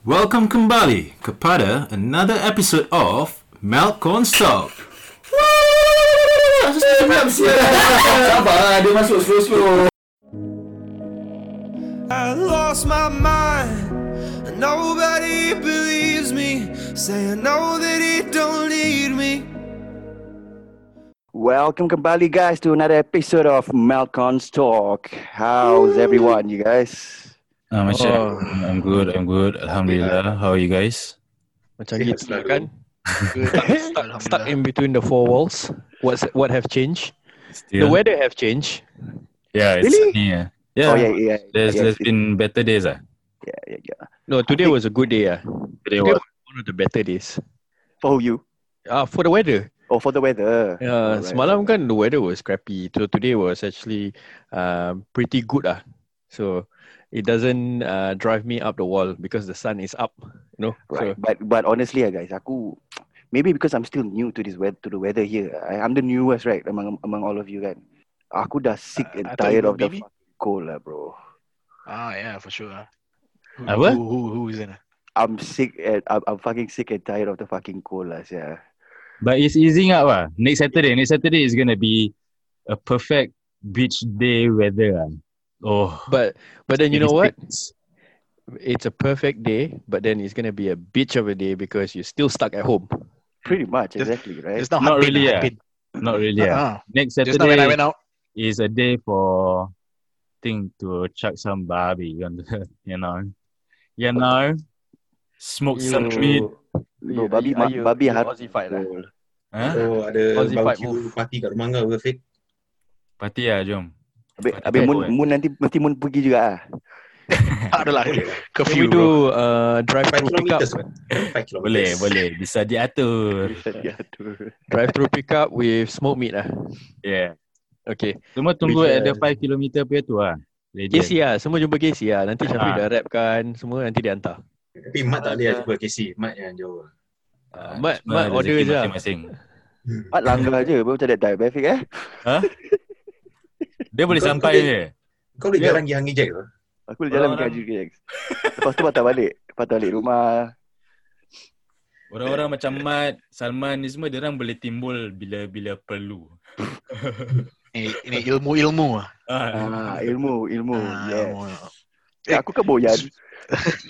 Welcome kembali kepada another episode of Melkon Stop. Sabar, dia masuk slow-slow. I lost my mind. Nobody believes me. Say I know that he don't need me. Welcome kembali guys to another episode of Malcon's Talk. How's everyone, you guys? Ah, Masya, Oh. I'm good, I'm good. Alhamdulillah. How are you guys? Macam Sihat gitu selalu. kan stuck, stuck, stuck in between the four walls what's what have changed the weather have changed Yeah, it's Really? sunny. Yeah. yeah. Oh yeah, yeah. There's, yeah, there's been better days. Ah. yeah, yeah, yeah. no today was a good day ah. Today today was. was one of the better days For you? ah for the weather Oh, for the weather. yeah Alright. semalam kan the weather was crappy so today was actually um, pretty good ah so it doesn't uh, drive me up the wall because the sun is up you know Right. so But but honestly, ah, guys, aku maybe because I'm still new to this weather to the weather here. I, I'm the newest, right, among among all of you kan. Aku dah sick Uh, and I thought you tired of the baby. fucking cold lah, bro. Ah, yeah, for sure. ah. Who, Apa? Who, who, who is in? ah? I'm sick and I'm, I'm fucking sick and tired of the fucking cold lah, yeah. But it's easing up. Ah. Next Saturday, next Saturday is going to be a perfect beach day weather. Ah. Oh. but but then you know what it's a perfect day but then it's gonna be a bitch of a day because you're still stuck at home Pretty much, Just- exactly, right? It's not, Not really, yeah. ah. Not really. ah. Ah, Next Just when I went out, is a day for thing to chuck some barbie on the, you know, you know, smoke some You- meat. Bro, babi, ma- you- babi you harus Aussie fight lah. cold. Huh? Oh ada Aussie fight barbecue move. party kat rumah kau ke Fik? Party lah, jom. Habis, Mati habis? Moon, Moon nanti nanti Moon pergi juga ah. tak adalah Can curfew we do uh, drive 5 through? 5 kilometers. Boleh, boleh. Bisa diatur. Ya, tu. Drive through pickup with smoke meat lah. Yeah. Okay. Cuma tunggu Which, at the uh, 5 km punya tu lah. Legend. KC lah. Semua jumpa KC lah. Nanti Syafiq Ah. dah rap kan. Semua nanti dia hantar. Tapi Mat tak boleh lah jumpa KC. Mat yang jauh. Ah, Mat- Mat order je lah. Mat langgar je Baru macam that diabetic eh Dia boleh Kau- sampai kau- je. Kau boleh jalan pergi Hangi Jack tu? Aku boleh jalan pergi Haji Rex Lepas tu patah balik Patah balik rumah Orang-orang macam Mat, Salman ni semua dia orang boleh timbul bila-bila perlu. Ini, ini ilmu-ilmu. ah. Ah. Ilmu Ilmu Ah, Yes ilmu. Eh, Aku kan boyan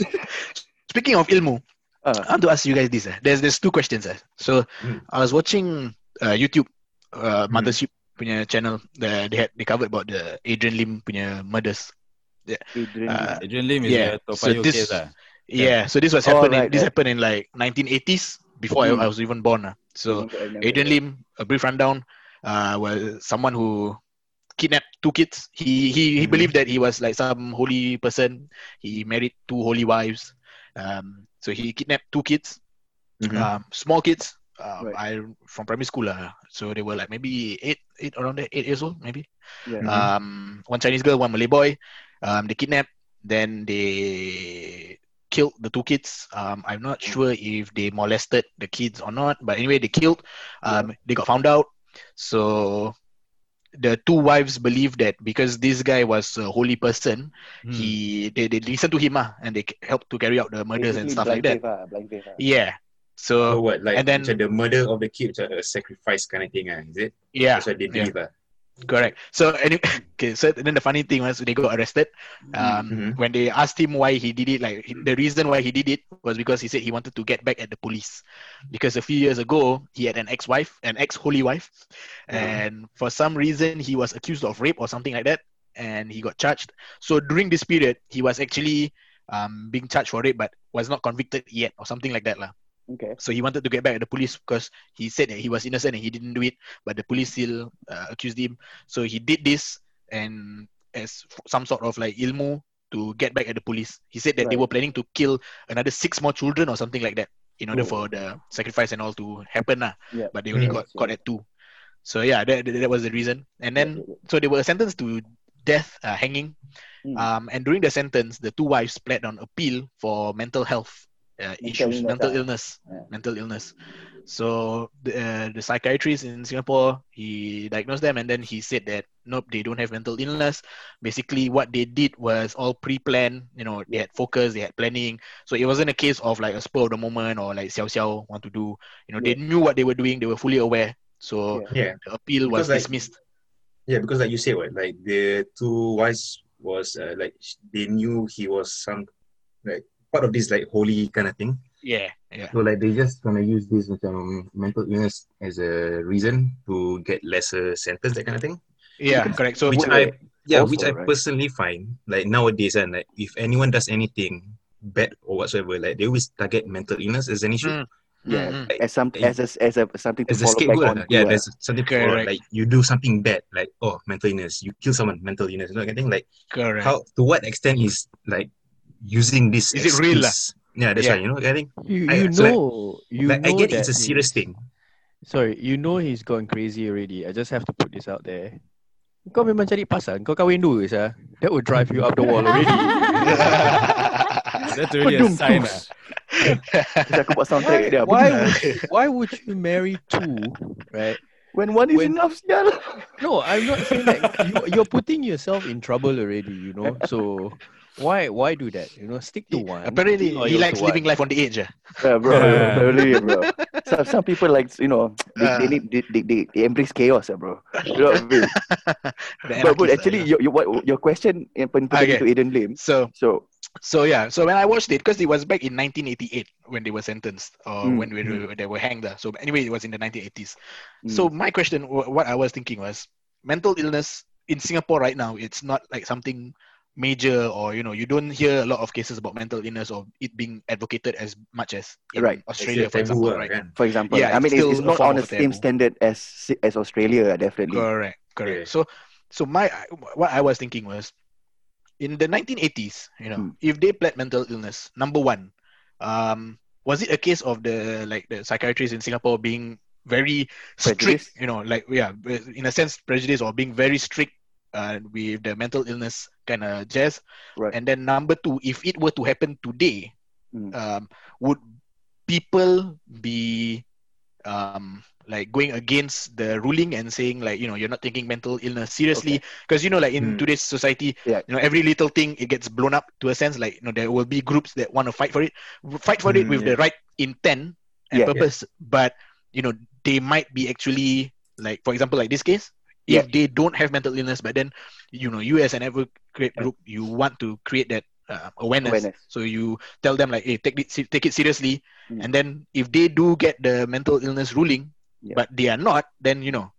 Speaking of ilmu, Ah. I want to ask you guys this. ah. There's there's two questions. ah. So Hmm. I was watching uh, YouTube uh, Hmm. Mothership punya channel. The, they had they covered about the Adrian Lim punya murders. Adrian Uh, Adrian Lim is Yeah, a so this- case lah. Yeah. So this was Oh, happened. right, this right. happened in like 1980s before Hmm. I, I was even born. ah. So Adrian Lim, a brief rundown, uh, was someone who kidnapped two kids. He he he Mhm. believed that he was like some holy person. He married two holy wives. Um, so he kidnapped two kids, Mhm. um, small kids. Uh, Right. I from primary school lah. So they were like maybe eight, eight around there, eight years old maybe. Yeah. Mhm. Um, one Chinese girl, one Malay boy. Um, they kidnapped. Then they killed the two kids. Um, I'm not sure if they molested the kids or not, but anyway, they killed. Um, They got found out. So the two wives believe that because this guy was a holy person, Hmm. he they, they listened to him ah, and they helped to carry out the murders and stuff like that. faith ah, faith ah. Yeah. So So what like and then- the murder of the kid a sacrifice kind of thing ah, is it? yeah, That's what they yeah. believe ah. correct. So anyway, okay. So then the funny thing was they got arrested. Um, Mhm. when they asked him why he did it, like he- the reason why he did it was because he said he wanted to get back at the police, because a few years ago he had an ex-wife, an ex-holy wife, and for some reason he was accused of rape or something like that, and he got charged. So during this period, he was actually um, being charged for rape, but was not convicted yet or something like that, lah. Okay So he wanted to get back at the police because he said that he was innocent and he didn't do it, but the police still uh, accused him. So he did this and as some sort of like ilmu to get back at the police. He said that they were planning to kill another six more children or something like that in order Oh. for the sacrifice and all to happen, lah. Yeah. But they only got caught at two. So yeah, that, that, was the reason. And then so they were sentenced to death, uh, hanging. Mm. Um, and during the sentence, the two wives pled on appeal for mental health uh, issues, mental ah. illness, Yeah. mental illness. So the uh, the psychiatrist in Singapore, he diagnosed them, and then he said that nope, they don't have mental illness. Basically, what they did was all pre-planned. You know, they had focus, they had planning. So it wasn't a case of like a spur of the moment or like xiao xiao want to do. You know, they knew what they were doing. They were fully aware. So Yeah. the appeal was Because, like, dismissed. Yeah, because like you said, what like the two wives was uh, like they knew he was some like part of this like holy kind of thing. Yeah, yeah, So like they just gonna use this macam mental illness as a reason to get lesser sentence, that kind of thing. yeah. Correct. So which I yeah, Also, which I right? personally find like nowadays and like if anyone does anything bad or whatsoever, like they always target mental illness as an issue. Mm. Yeah, Mm, as some as a, as a something to As a follow back on. lah. yeah, uh, there's something for Correct. like you do something bad, like oh mental illness, you kill someone, mental illness, you know, kind of thing. Like correct. how to what extent is like using this Is it real lah? Yeah, that's Yeah. right. You know, I think You, I- you so like- know, you like I get it's a serious he's- thing. Sorry, you know he's gone crazy already. I just have to put this out there. Kau memang cari pasal. Kau kahwin dulu, sah. That would drive you up the wall already. That's really a Pedung sign. tus. ah. Aku buat soundtrack dia. why would why would you marry two, right? When one is when- enough, sial. No, I'm not saying that you, you're putting yourself in trouble already. You know, so why why do that? You know, stick to one. Apparently, he likes living one. life on the edge. ah. Yeah, bro. Yeah. Really, bro. Some, some people like you know they, they Ah. need they, they, they, they embrace chaos, bro. You know what I mean? But, but actually, you your, your your question yang pen- pertaining Okay. to Adrian Lim. so So so yeah. So when I watched it, because it was back in 1988 when they were sentenced or Mm, when we were, they were hanged. So anyway, it was in the 1980s. mm, So my question, what I was thinking was, mental illness in Singapore right now, it's not like something major or you know you don't hear a lot of cases about mental illness or it being advocated as much as in Right. Australia, for example, lah, right? kan? for example, Yeah, I mean it's, it's not on the same standard as as Australia, definitely. Correct, correct. Yeah. So, so my what I was thinking was, in the 1980s, you know, Hmm. if they pled mental illness, number one, um, was it a case of the like the psychiatrists in Singapore being very Prejudice? strict, you know, like yeah, in a sense prejudice or being very strict uh, with the mental illness kind of jazz. Right. And then number two, if it were to happen today, Mm. um, would people be um like going against the ruling and saying like you know you're not taking mental illness seriously because you know like in Mm. today's society Yeah. you know every little thing it gets blown up to a sense like you know there will be groups that want to fight for it fight for it Mm, with yeah. the right intent and Yeah. purpose but you know they might be actually like for example like this case Yeah. if they don't have mental illness but then you know you as an advocate group you want to create that uh, awareness, Awareness. so you tell them like hey take it take it seriously Mm. and then if they do get the mental illness ruling Yeah. but they are not then you know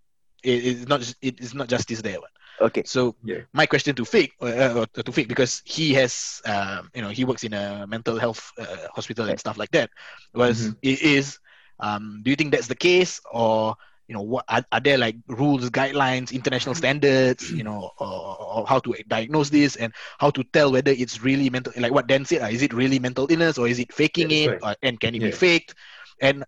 it is not it is not justice there. Okay. so Yeah. my question to Feeq uh, uh, to Feeq because he has um, you know he works in a mental health uh, hospital and stuff like that was Mhm. i- is um, do you think that's the case or you know what are, are there like rules guidelines international standards you know or, or how to diagnose this and how to tell whether it's really mental like what Dan said uh, is it really mental illness or is it faking Yeah, it? that's or, and can it be faked? And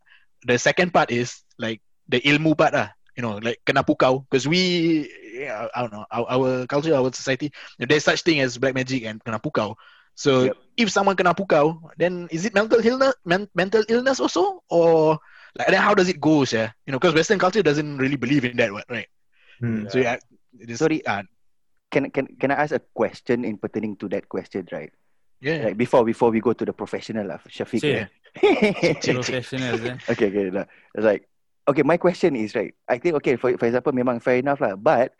the second part is like the ilmu part ah you know like kena pukau. Because we yeah, I don't know our, our culture our society you know, there's such thing as black magic and kena pukau. So Yep. if someone kena pukau then is it mental illness mental illness also? Or like then how does it go yeah you know because western culture doesn't really believe in that what right Hmm. so yeah it is, Sorry. uh, Can can can I ask a question in pertaining to that question, right? yeah Like before before we go to the professional lah, Shafiq. Say, right? Professionals eh. okay, okay. Lah. It's like okay, my question is right. I think okay for for example, memang fair enough lah. But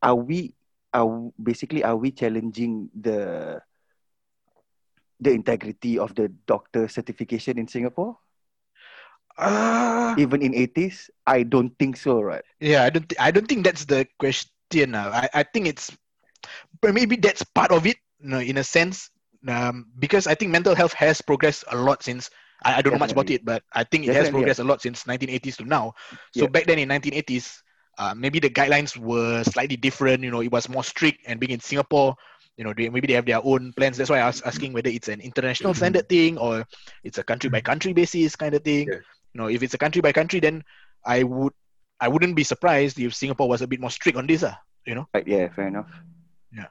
are we are basically are we challenging the the integrity of the doctor certification in Singapore? Ah, Even in 80s, I don't think so, right? yeah i don't th- i don't think that's the question uh, I, I think it's but maybe that's part of it you know, in a sense um, because i think mental health has progressed a lot since I, I don't know much about it but i think it has Definitely, progressed a lot since 1980s to now. So Yeah. back then in 1980s uh, maybe the guidelines were slightly different you know it was more strict and being in singapore you know they, maybe they have their own plans. That's why i was asking whether it's an international standard thing or it's a country by country basis kind of thing. Yeah. You know if it's a country by country then i would i wouldn't be surprised if singapore was a bit more strict on this uh, you know Right, yeah, fair enough. Yeah.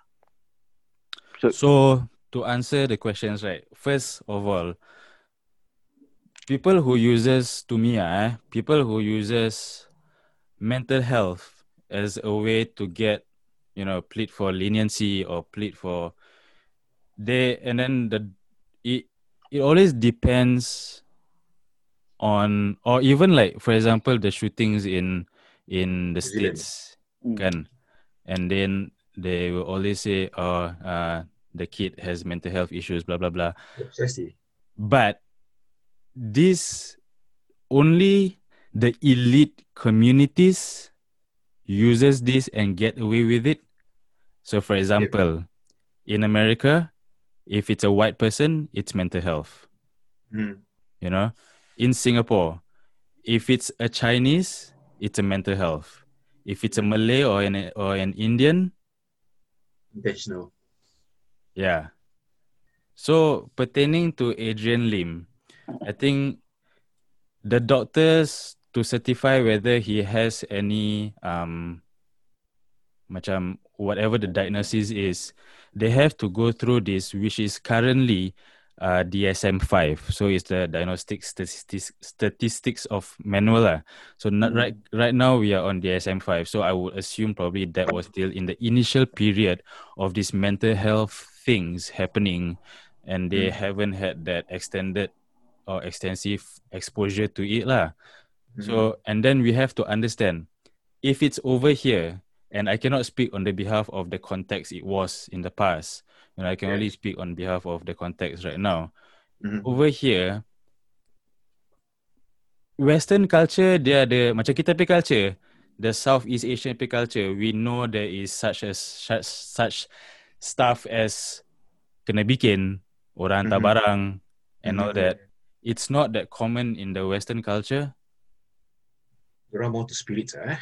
So so to answer the questions, right? First of all, people who uses to me, ah, eh, people who uses mental health as a way to get, you know, plead for leniency or plead for they and then the it it always depends on or even like for example the shootings in in the states Mm. kan? And then they will always say oh uh the kid has mental health issues blah blah blah. Precisely. but this only the elite communities uses this and get away with it. So for example in america if it's a white person it's mental health. Mm. you know in singapore if it's a chinese it's a mental health if it's a malay or an or an indian Intentional. Yeah. So pertaining to Adrian Lim, I think the doctors to certify whether he has any um macam whatever the diagnosis is, they have to go through this, which is currently uh, DSM-5. So it's the diagnostic statistics statistics of manual. lah. So not Mm. right right now we are on DSM-5. So I would assume probably that was still in the initial period of these mental health things happening, and they Mm. haven't had that extended or extensive exposure to it lah. Mm. So and then we have to understand if it's over here, and I cannot speak on the behalf of the context it was in the past. You know, I can Yeah. only speak on behalf of the context right now. Mhm. Over here, Western culture, dia ada macam kita punya culture, the Southeast Asian punya culture, we know there is such as such, such stuff as kena bikin, orang hantar Mhm. barang, and all Mhm. that. It's not that common in the Western culture. Diorang more to spirits. Eh?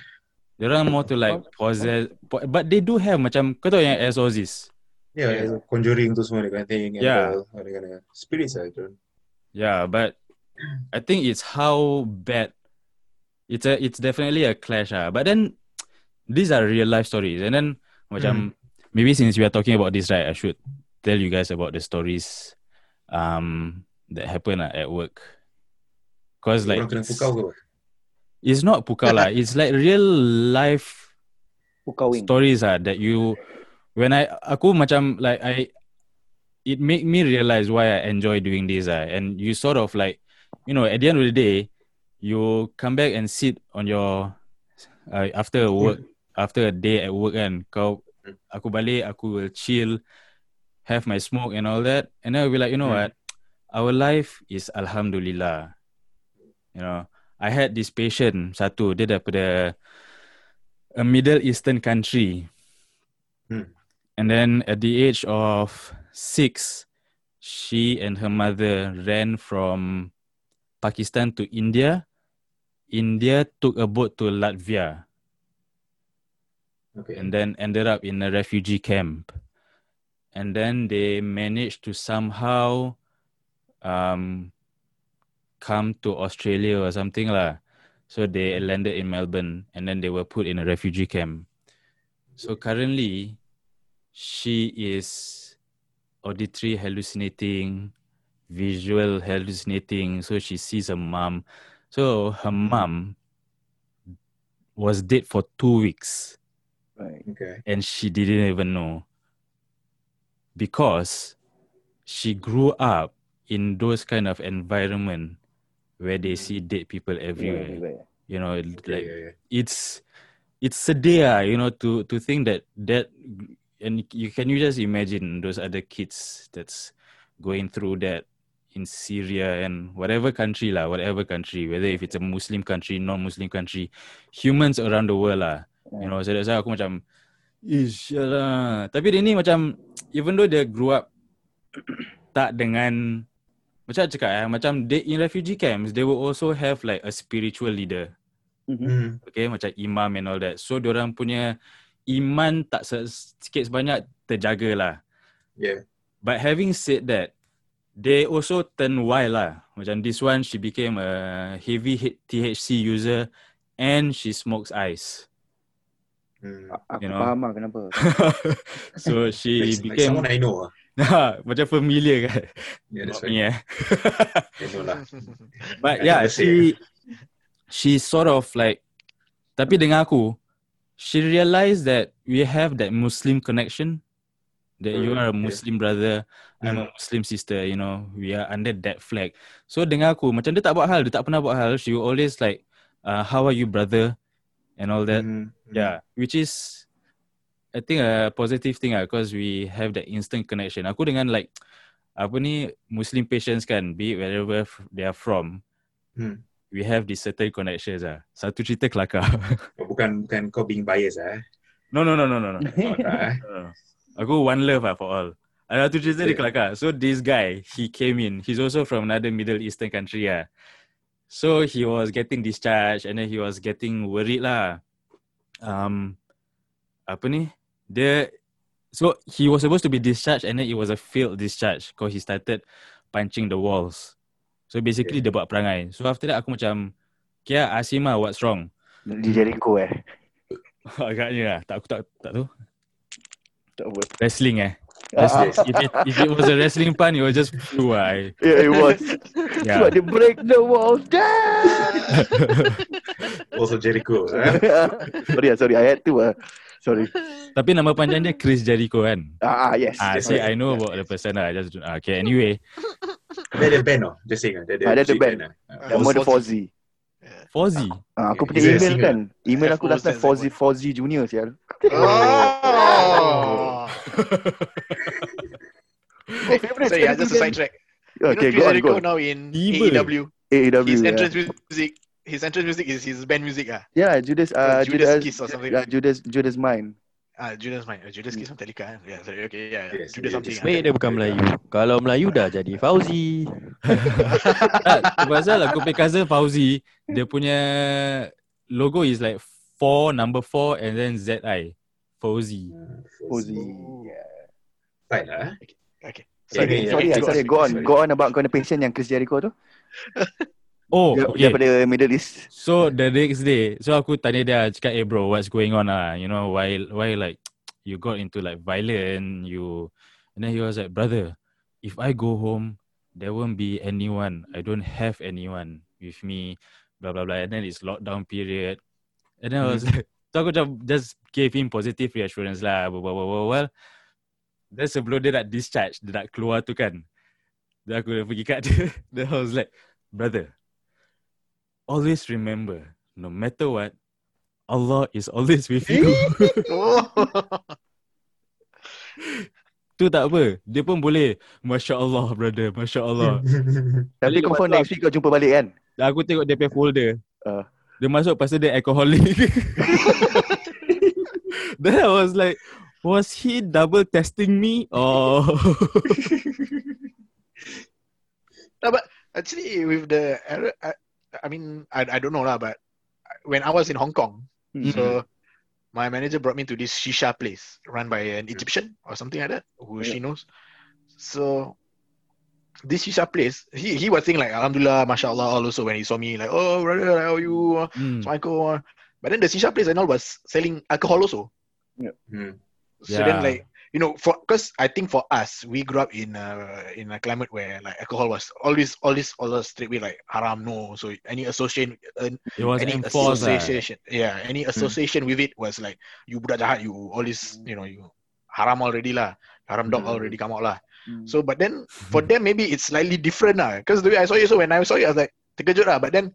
are more to like possess, but they do have macam kau tahu yang exorcist. Yeah, Yeah. conjuring tu semua that kind of thing. and Yeah. all, all that kind of spirits ah. diorang. Yeah, but I think it's how bad. It's a it's definitely a clash ah. But then these are real life stories, and then macam maybe since we are talking about this right, I should tell you guys about the stories um that happen ah, at work. Cause like it's, pukau ke apa? it's not pukau lah. It's like real life Pukawing. stories ah that you when I aku macam like I it make me realize why I enjoy doing this ah and you sort of like you know at the end of the day you come back and sit on your uh, after work after a day at work and kau aku balik aku will chill have my smoke and all that and then I'll be like you know Hmm. what our life is alhamdulillah you know I had this patient satu dia daripada a Middle Eastern country. Hmm. And then at the age of six, she and her mother ran from Pakistan to India. India took a boat to Latvia Okay. and then ended up in a refugee camp. And then they managed to somehow um, come to Australia or something lah. So they landed in Melbourne and then they were put in a refugee camp. So currently, she is auditory hallucinating, visual hallucinating. So she sees her mom. So her mom was dead for two weeks Right. okay. and she didn't even know because she grew up in those kind of environment where they see dead people everywhere. Everywhere. You know, like yeah, yeah. it's it's sedih, ah, you know, to to think that that and you can you just imagine those other kids that's going through that in Syria and whatever country lah, whatever country, whether if it's a Muslim country, non-Muslim country, humans around the world lah. You know, so that's why aku macam Ish, lah. Tapi dia ni macam even though dia grew up tak dengan macam cakap eh, macam they in refugee camps, they will also have like a spiritual leader. Mhm. Hmm. Okay, macam imam and all that. So orang punya iman tak se- sikit sebanyak terjaga lah. Yeah. But having said that, they also turn wild lah. Macam this one, she became a heavy hit THC user and she smokes ice. Hmm. Aku You know. faham lah kenapa. so she Like, like became someone I know ah. Macam familiar kan? Yeah, that's Not right. eh. I know lah. But yeah, never say she she sort of like tapi dengan aku, she realized that we have that Muslim connection. That you are a yeah. Muslim brother, I'm a Muslim sister, you know, we are under that flag. So dengan aku, macam dia tak buat hal, dia tak pernah buat hal, she always like, uh, how are you brother? And all that. Mm, Yeah, which is I think a positive thing ah because we have that instant connection. Aku dengan like apa ni Muslim patients kan, be it wherever they are from, Hmm. We have this certain connections ah. Satu cerita kelakar. Oh, Bukan bukan kau being biased ah. eh. no no no no no no. Aku one love ah for all. Ada satu cerita dia Yeah. kelakar. So this guy, he came in. He's also from another Middle Eastern country ah. So he was getting discharged and then he was getting worried lah. Um, apa ni? Dia so he was supposed to be discharged and then it was a failed discharge because he started punching the walls. So basically dia buat perangai. So after that aku macam Kia lah what's wrong. Di Jericho eh. Agaknya lah. Tak aku tak tak tahu. Tak apa. Wrestling eh. Ah, Wrestling. if, it, if it was a wrestling pun, it was just flew ah. I- Yeah, it was. Yeah. But they break the walls down. Also Jericho. eh. sorry, sorry. I had to. Uh. Sorry. Tapi nama panjang dia Chris Jericho kan. Ah, ah yes. Ah, see. I know about the person lah. I just ah, okay. Anyway, Dia ada band oh. Just saying ah. Dia Ah, dia ada music band. ah. Ah, Nama dia Fozzy. Fozzy. Ah, aku punya a email kan. Email aku last time Fozzy F-O-Z-Z-Y. Junior sial. Oh. Favourite Sorry, yeah, just a sekali sidetrack. Okay, you know go Chris on, Jericho go on. now in. AEW. AEW. His yeah. entrance music, his entrance music is his band music ah. Yeah, Judas. Uh, Judas Kiss or something. Yeah, Judas. Judas Mine. Ah, Judas Mine. Uh, Judas Kiss from Metallica. kan? Yeah, sorry. Okay, yeah. Yes, Judas yeah, something. ah. Baik dia bukan Melayu. Kalau Melayu dah jadi Fauzi. tak, pasal aku punya cousin Fauzi, dia punya logo is like four number four and then ZI. Fauzi. Fozzy. Ooh. Fine lah. eh. Okay. Sorry, Yeah, sorry, yeah, sorry, yeah, sorry. Go on, go on about kau patient yang Chris Jericho tu. Oh, Dia- okay. Daripada Middle East. So the next day, so aku tanya dia cakap, "Hey bro, what's going on ah? You know why why like you got into like violent, you and then he was like, "Brother, if I go home, there won't be anyone. I don't have anyone with me, blah blah blah." And then it's lockdown period. And then I was like, so aku macam just gave him positive reassurance lah, blah blah blah blah. blah. Then sebelum dia nak discharge, dia nak keluar tu kan. Then aku dah pergi kat dia. Then I was like, brother, always remember, no matter what, Allah is always with you. Oh. tu tak apa. Dia pun boleh, Masya Allah brother, Masya Allah. Tapi confirm next week kau jumpa balik kan? aku tengok dia punya folder. Ah. Dia masuk pasal dia alcoholic. Then I was like, was he double testing me or No, but actually, with the error, I, I mean, I, I don't know lah, but when I was in Hong Kong, Hmm. so my manager brought me to this shisha place run by an Egyptian or something like that, who she knows. So this shisha place, he he was saying like Alhamdulillah, mashallah, all also when he saw me like, oh brother, how are you? Hmm. Michael. But then the shisha place and all was selling alcohol also. Hmm. So then like you know, for because I think for us, we grew up in a in a climate where like alcohol was always always always straightway like haram no. So any association uh, It was any enforced. ah. association yeah, any association with it was like you budak jahat, you always you know you haram already lah. Haram dog Hmm. already come out lah. Hmm. So but then for them maybe it's slightly different lah. Because the way I saw it, so when I saw it, I was like terkejut lah. But then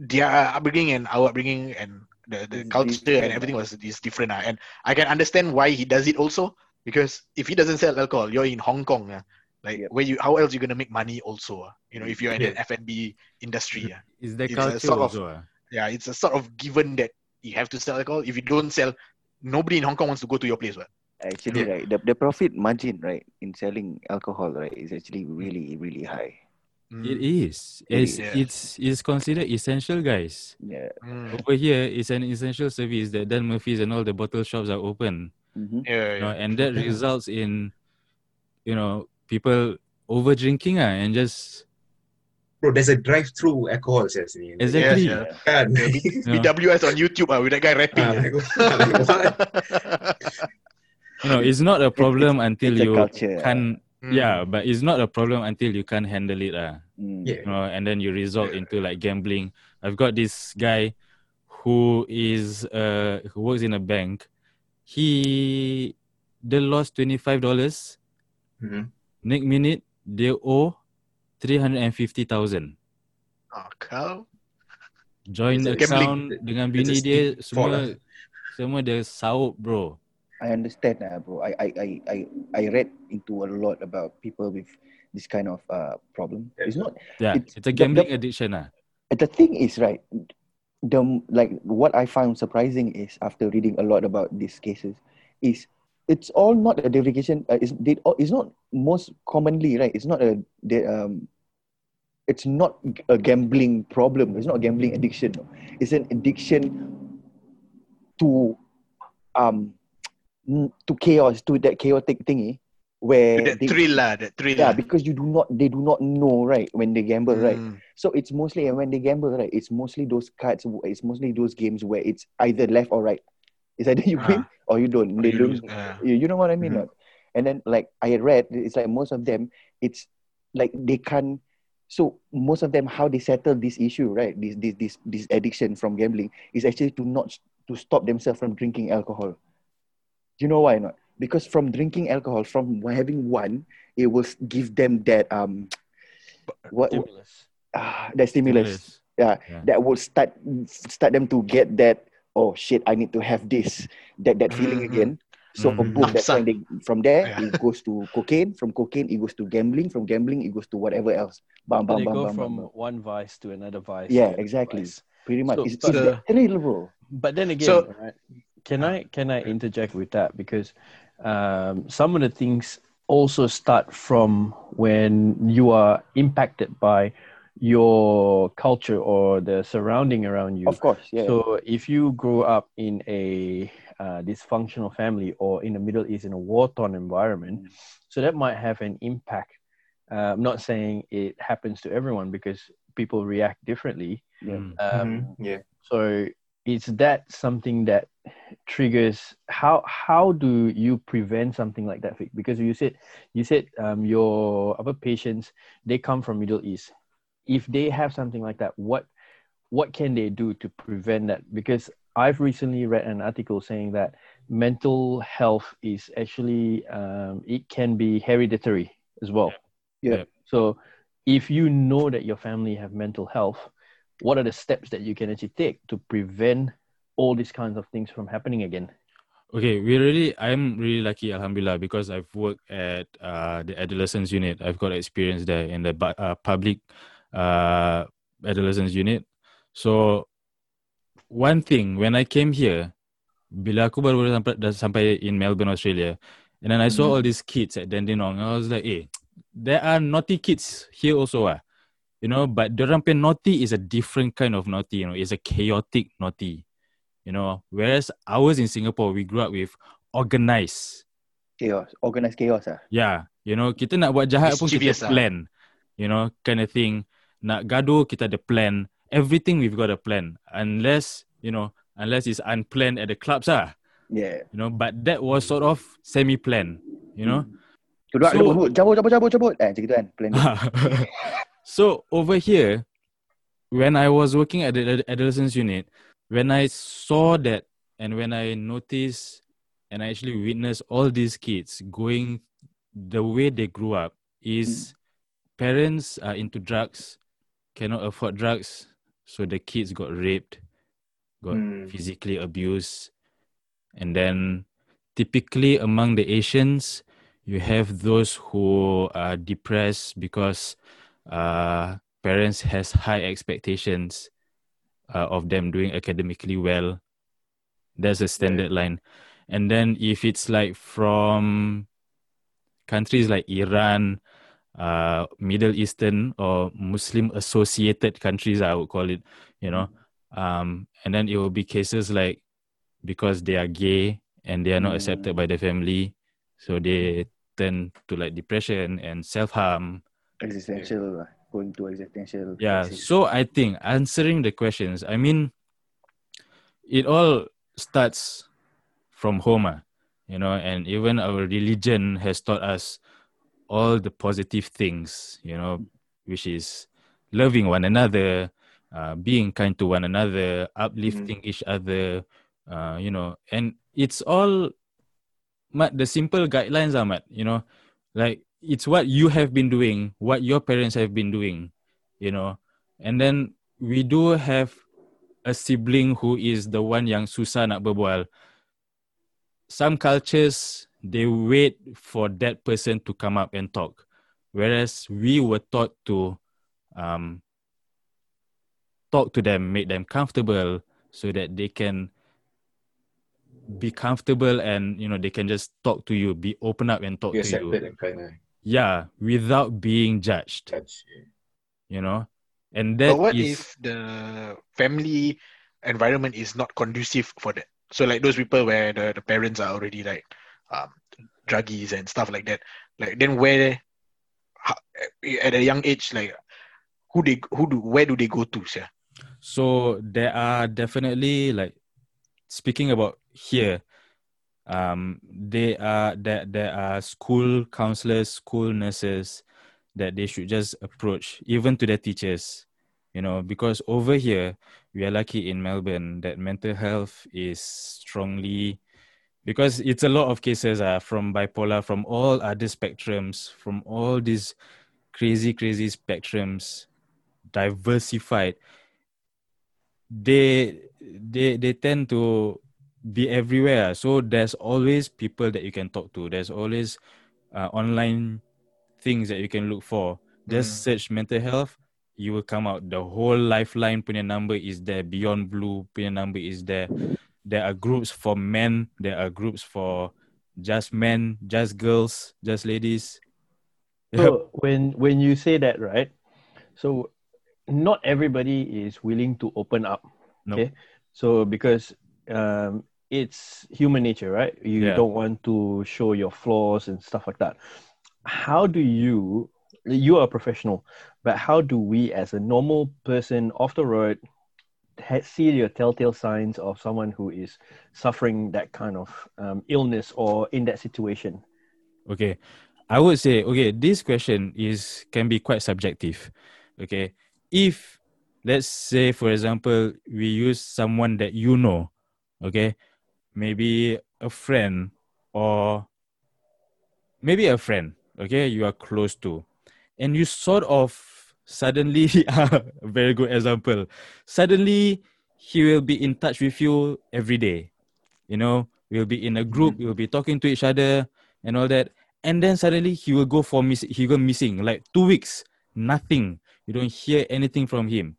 their upbringing and our upbringing and the, the culture different and everything was is different lah. And I can understand why he does it also because if he doesn't sell alcohol, you're in Hong Kong, ah, like Yep. where you how else you gonna make money also? ah? You know, if you're in Yeah. an F&B industry, ah. It's the a culture sort of- also. ah. yeah, it's a sort of given that you have to sell alcohol. If you don't sell, nobody in Hong Kong wants to go to your place, what? Actually, Yeah. right, the, the profit margin, right, in selling alcohol, right, is actually really, really high. It Mm. is. It It's, is. it's it's considered essential, guys. Yeah. Mm. Over here, it's an essential service that Dan Murphy's and all the bottle shops are open. Mm-hmm. Yeah, You know, yeah. and that results in, you know, people over drinking ah, and just Bro, there's a drive-through alcohol sales ni. exactly. yeah. Kan? you know. BWS on YouTube ah, with that guy rapping. Like, like, you know, it's not a problem until it's you culture. can't. Mm. Yeah, but it's not a problem until you can't handle it. Uh. Yeah. you know, and then you result into like gambling. I've got this guy who is uh who works in a bank. He they lost twenty five dollars. Mhm. Next minute they owe three hundred and fifty thousand. Oh, kau. Join It's a account gambling. dengan It's a bini dia steep fall semua lah. semua dia saup bro. I understand, uh, bro. I, I, I, I, I read into a lot about people with this kind of uh, problem. It's not. Yeah, It's- it's, a gambling the- addiction ah. The thing is, right. The like what I found surprising is after reading a lot about these cases, is it's all not a derogation. Uh, it's, they, it's not most commonly right. It's not a the, um. It's not a gambling problem. It's not a gambling addiction. It's an addiction to um n- to chaos to that chaotic thingy where That they- thrill lah, that thrill. yeah because you do not they do not know right when they gamble right Mm. so it's mostly and when they gamble right it's mostly those cards it's mostly those games where it's either left or right it's either you win or you don't they you don't lose. Yeah. you, you know what I mean Mhm. not? and then like I read it's like most of them it's like they can't so most of them how they settle this issue right this this this this addiction from gambling is actually to not to stop themselves from drinking alcohol do you know why not because from drinking alcohol from having one it will give them that um what Stimulus. ah, that stimulus Yeah, Yeah. that will start start them to get that oh shit I need to have this that that feeling Mhm. again so Mhm. boom that's when they from there Yeah. it goes to cocaine from cocaine it goes to gambling from gambling it goes to whatever else bam So bam they bam go bam, bam, from bam. one vice to another vice. Yeah, exactly. vice. pretty much So- it's, it's the- that thrill bro But then again, So- right, can I can I interject with that because um, some of the things also start from when you are impacted by your culture or the surrounding around you. of course yeah So if you grow up in a uh, dysfunctional family or in the Middle East in a war-torn environment, Mm. so that might have an impact. Uh, I'm not saying it happens to everyone because people react differently. yeah. Um, Mhm. Yeah. So is that something that triggers? How how do you prevent something like that? Because you said you said um, your other patients they come from Middle East. If they have something like that, what what can they do to prevent that? Because I've recently read an article saying that mental health is actually um, it can be hereditary as well. Yeah. So if you know that your family have mental health, what are the steps that you can actually take to prevent all these kinds of things from happening again? Okay, we really I'm really lucky, Alhamdulillah, because I've worked at uh, the adolescence unit. I've got experience there in the uh, public uh, adolescence unit. So one thing when I came here, bila aku baru sampai, dah sampai in Melbourne, Australia, and then I saw Mhm. all these kids at Dandenong, I was like, eh, there are naughty kids here also ah. You know, but dorang punya naughty is a different kind of naughty, you know, it's a chaotic naughty. You know, whereas ours in Singapore, we grew up with organized. chaos organized chaos ah Yeah, you know, kita nak buat jahat pun kita lah. plan. You know, kind of thing. Nak gaduh, kita ada plan. Everything we've got a plan. Unless, you know, unless it's unplanned at the clubs ah. yeah You know, but that was sort of semi-planned. You know? Kedua So- so, cabut cabut cabut cabut eh macam gitu kan plan so over here, when I was working at the adolescence unit, when I saw that and when I noticed and I actually witnessed all these kids going the way they grew up is parents are into drugs, cannot afford drugs, so the kids got raped, got Mm. physically abused, and then typically among the Asians, you have those who are depressed because uh, parents has high expectations uh, of them doing academically well. That's a standard line. And then if it's like from countries like Iran, uh, Middle Eastern or Muslim associated countries, I would call it, you know, um, and then it will be cases like because they are gay and they are not accepted by the family, so they turn to like depression and self harm. existential lah. going to existential Yeah. crisis. So I think answering the questions, I mean, it all starts from home. ah. you know, and even our religion has taught us all the positive things, you know, which is loving one another, uh, being kind to one another, uplifting each other, uh, you know, and it's all Mat, the simple guidelines are Mat, you know, like it's what you have been doing, what your parents have been doing, you know, and then we do have a sibling who is the one yang susah nak berbual. Some cultures they wait for that person to come up and talk, whereas we were taught to um, talk to them, make them comfortable, so that they can be comfortable and you know they can just talk to you, be open up and talk You to you. and kind of Yeah, without being judged. yeah. You know, and that But what is- if the family environment is not conducive for that? So like those people where the, the parents are already like um, druggies and stuff like that. Like then where at a young age, like who they who do where do they go to? Yeah? So there are definitely like speaking about here, um, they are that there are school counselors, school nurses that they should just approach, even to their teachers, you know, because over here we are lucky in Melbourne that mental health is strongly because it's a lot of cases uh, from bipolar, from all other spectrums, from all these crazy, crazy spectrums, diversified. They they they tend to be everywhere. So there's always people that you can talk to. There's always uh, online things that you can look for. Just search mental health you will come out. The whole lifeline punya number is there. Beyond blue punya number is there. There are groups for men. There are groups for just men just girls just ladies. So when when you say that, right? So not everybody is willing to open up. Okay. So because um, it's human nature, right? You Yeah. don't want to show your flaws and stuff like that. How do you? You are a professional, but how do we, as a normal person off the road, see your telltale signs of someone who is suffering that kind of um, illness or in that situation? Okay. I would say, okay, this question is can be quite subjective. Okay. If let's say for example, we use someone that you know, okay, maybe a friend or maybe a friend, okay, you are close to, and you sort of suddenly a very good example. Suddenly he will be in touch with you every day. You know, we'll be in a group, mm-hmm. we'll be talking to each other and all that. And then suddenly he will go for miss he go missing like two weeks, nothing. You don't hear anything from him.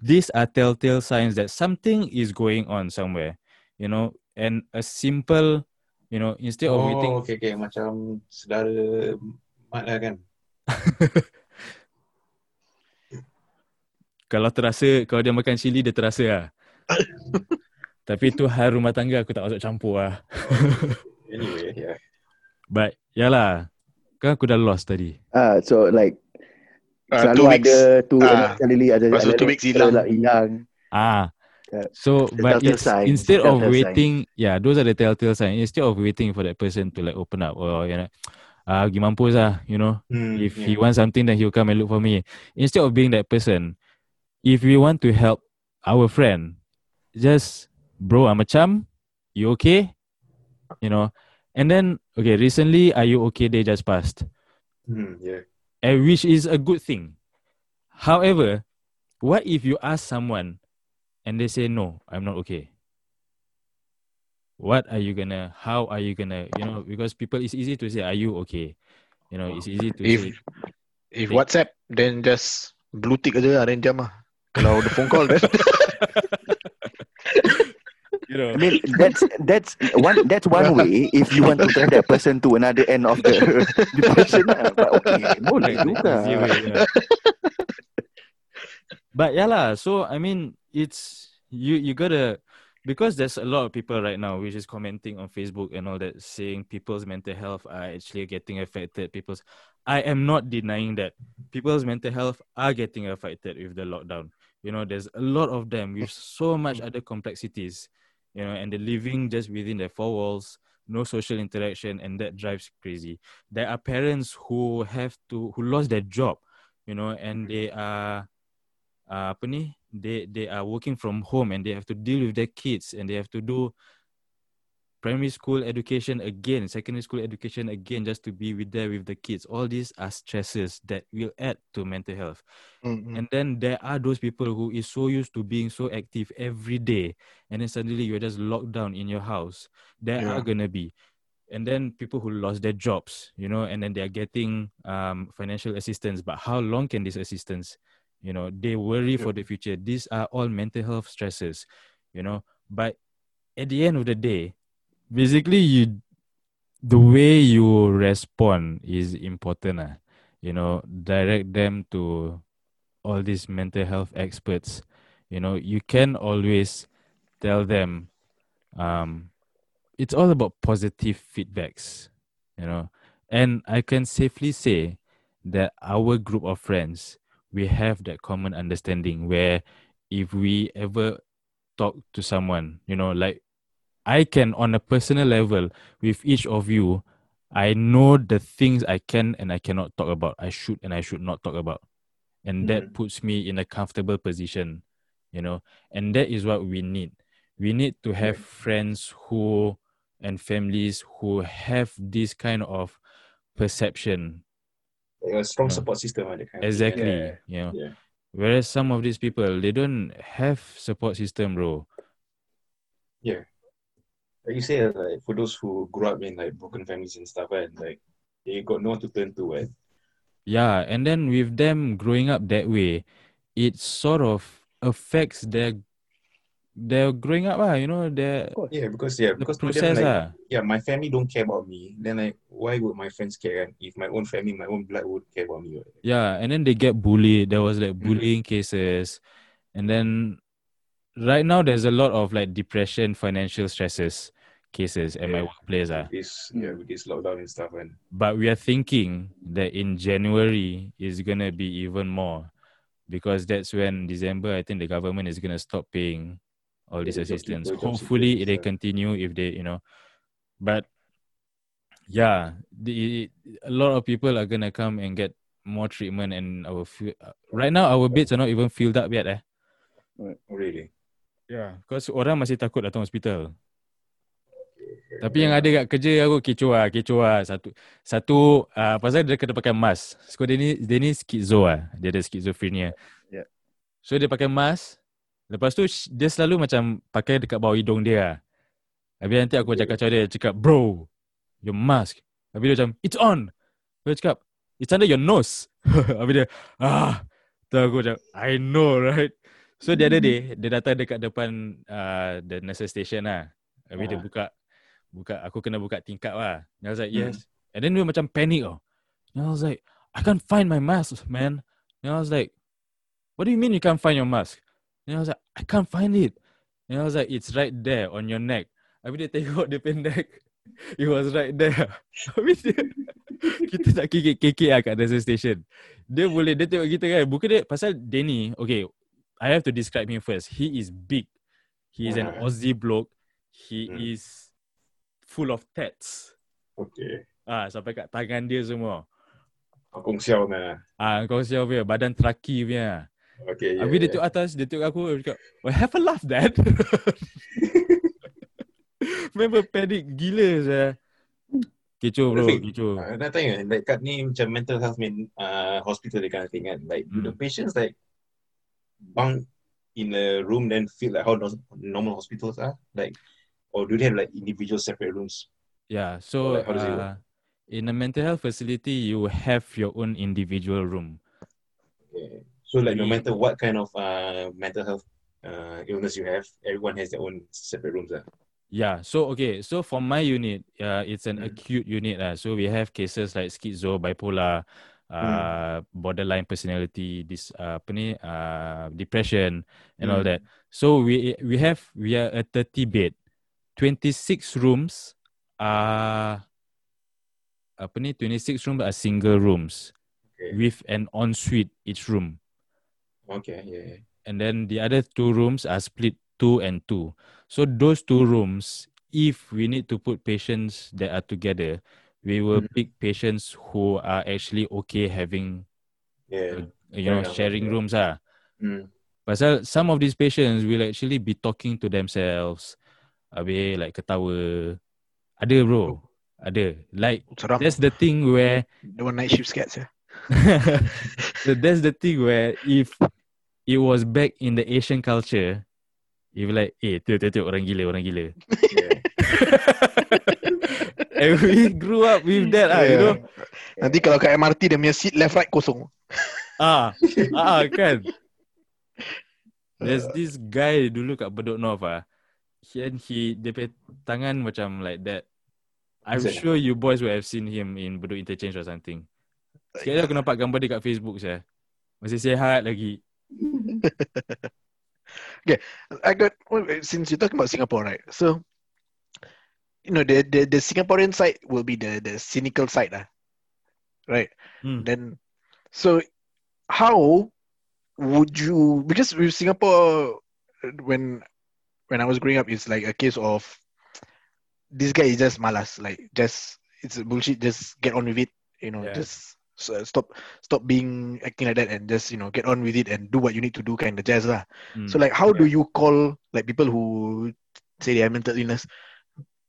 These are telltale signs that something is going on somewhere, you know. And a simple, you know, instead of waiting Oh, okay, okay. Macam saudara mat lah kan. kalau terasa kalau dia makan cili dia terasa lah. Tapi tu hal rumah tangga aku tak masuk campur lah. Anyway, yeah. But yalah. Kan aku dah lost tadi. Ah, so like Uh, selalu two weeks. ada tu Ah. ada Lepas tu ada- two weeks ada hilang. lah hilang. Ah. Yeah. So The but it's, signs, instead of telltale waiting, yeah, those are the telltale signs. Instead of waiting for that person to like open up or you know, ah, pergi mampus lah, you know. Hmm, If yeah. he wants something, then he'll come and look for me. Instead of being that person, if we want to help our friend, just bro, I'm a chum. You okay? You know. And then okay, recently, are you okay? They just passed, Hmm, yeah. and which is a good thing. However, what if you ask someone and they say no, I'm not okay? What are you gonna? How are you gonna? You know, because people, it's easy to say, "Are you okay?" You know, it's easy to If say. if WhatsApp, then just blue tick aja lah, then jam lah. Kalau the phone call, then You know, I mean that's that's one that's one way if you want to drive that person to another end of the depression lah. But okay, boleh Like the juga. easy way, yeah. But yeah lah. So I mean, it's you you gotta because there's a lot of people right now which is commenting on Facebook and all that saying people's mental health are actually getting affected. People's I am not denying that people's mental health are getting affected with the lockdown. You know, there's a lot of them with so much other complexities. You know, and they're living just within their four walls. no social interaction, and that drives crazy. There are parents who have to who lost their job, you know, and they are uh, apa ni? They they are working from home and they have to deal with their kids and they have to do primary school education again, secondary school education again, just to be with there with the kids. All these are stresses that will add to mental health. Mm-mm. And then there are those people who is so used to being so active every day, and then suddenly you're just locked down in your house. There Yeah. are gonna be, and then people who lost their jobs, you know, and then they are getting um financial assistance. But how long can this assistance? You know, they worry for the future. These are all mental health stresses, you know. But at the end of the day, basically you the way you respond is important ah. you know direct them to all these mental health experts you know you can always tell them um it's all about positive feedbacks you know and i can safely say that our group of friends we have that common understanding where if we ever talk to someone you know like I can, on a personal level, with each of you, I know the things I can and I cannot talk about. I should and I should not talk about. And that mm-hmm. puts me in a comfortable position, you know. And that is what we need. We need to have friends who and families who have this kind of perception. A strong Yeah. support system. ah, kind of Exactly. right? You know. Yeah. Whereas some of these people, they don't have support system, bro. Yeah. Like you say, like for those who grew up in like broken families and stuff, and like they got no one to turn to, right? Yeah, and then with them growing up that way, it sort of affects their their growing up, ah, you know, their Yeah, because yeah, because to them, like, ah. yeah, my family don't care about me. Then like, why would my friends care? If my own family, my own blood would care about me, right? Yeah, and then they get bullied. There was like Mhm. bullying cases, and then right now there's a lot of like depression, financial stresses cases at my workplace, ah. This, yeah, with this lockdown and stuff, and But we are thinking that in January is gonna be even more, because that's when December I think the government is gonna stop paying all Yeah, this the job assistance. Hopefully seekers, they continue if they you know, but yeah, the a lot of people are gonna come and get more treatment and our uh, right now our beds are not even filled up yet eh. really. Yeah, because orang masih takut datang hospital. Tapi yang ada kat kerja aku kecoh lah, kecoh lah. Satu, satu uh, pasal dia kena pakai mask. So dia ni, dia ni schizo lah. Dia ada schizophrenia. Yeah. So dia pakai mask. Lepas tu dia selalu macam pakai dekat bawah hidung dia lah. Habis nanti aku cakap macam dia, cakap, bro, your mask. Habis dia macam, it's on. Dia cakap, it's under your nose. Habis dia, ah. Tu aku macam, I know, right? So the other day, dia datang dekat depan uh, the nurse station lah. Habis dia Ah. buka, buka, aku kena buka tingkap lah. And I was like, Hmm. yes. And then dia macam panic oh. And I was like, I can't find my mask, man. And I was like, what do you mean you can't find your mask? And I was like, I can't find it. And I was like, it's right there on your neck. Habis dia tengok dia neck. It was right there. Habis dia, kita tak kekek-kekek lah kat nurse station. Dia boleh, dia tengok kita kan. Bukan dia, pasal Danny, okay, I have to describe him first. He is big. He is an. Aussie bloke. He Hmm. is full of tats. Okay. Ah, sampai kat tangan dia semua. Kong Xiao man. Ah, siapa punya, badan teraki punya. Okay. Yeah, Habis dia yeah. tengok atas, dia tengok aku, dia cakap, well, have a laugh, dad. Member panic gila saya. Kecoh bro, kecoh. Uh, nak tanya, like kat ni macam mental health main uh, hospital kind of thing kan. Like, do the Hmm. patients like bunk in a room then feel like how normal hospitals are? Like, or do they have like individual separate rooms? Yeah, so like, how does it work? uh, in a mental health facility, you have your own individual room. Okay. So like no matter what kind of uh, mental health uh, illness you have, everyone has their own separate rooms. Uh. Yeah, so okay, so for my unit, uh, it's an Mm. acute unit. Uh, so we have cases like schizo, bipolar, uh, borderline personality, this uh, apa ni, uh, depression, and all Mm. that. So we we have we are a 30 bed, 26 rooms are apa ni, 26 rooms are single rooms Okay. with an ensuite each room. Okay. Yeah. yeah. and then the other two rooms are split two and two. So those two rooms, if we need to put patients that are together, we will Mm. pick patients who are actually okay having Yeah. you know Fair sharing yeah. rooms ah. Mm. Pasal some of these patients will actually be talking to themselves. Habis like ketawa. Ada bro. Ada. Like Seram. that's the thing where The one night shift gets, yeah. so that's the thing where if it was back in the Asian culture, if like, eh, tengok, tengok, tengok, orang gila, orang gila. Yeah. and we grew up with that, ah, you know. Nanti kalau kat MRT dia punya seat left right kosong. Ah, ah, kan. There's this guy dulu kat Bedok North ah. He, and he, dia punya tangan macam like that. I'm Is it? sure you boys will have seen him in Bedok Interchange or something. Sekali aku nampak gambar dia kat Facebook saya. Masih sihat lagi. I got since you're talking about Singapore, right? So you know the the, the Singaporean side will be the the cynical side, ah, right? Hmm. Then so how would you because with Singapore when when I was growing up it's like a case of this guy is just malas, like just it's bullshit, just get on with it, you know, Yeah. just so stop stop being acting like that and just you know get on with it and do what you need to do kind of jazz lah. Hmm. So like how do you call like people who say they have mental illness?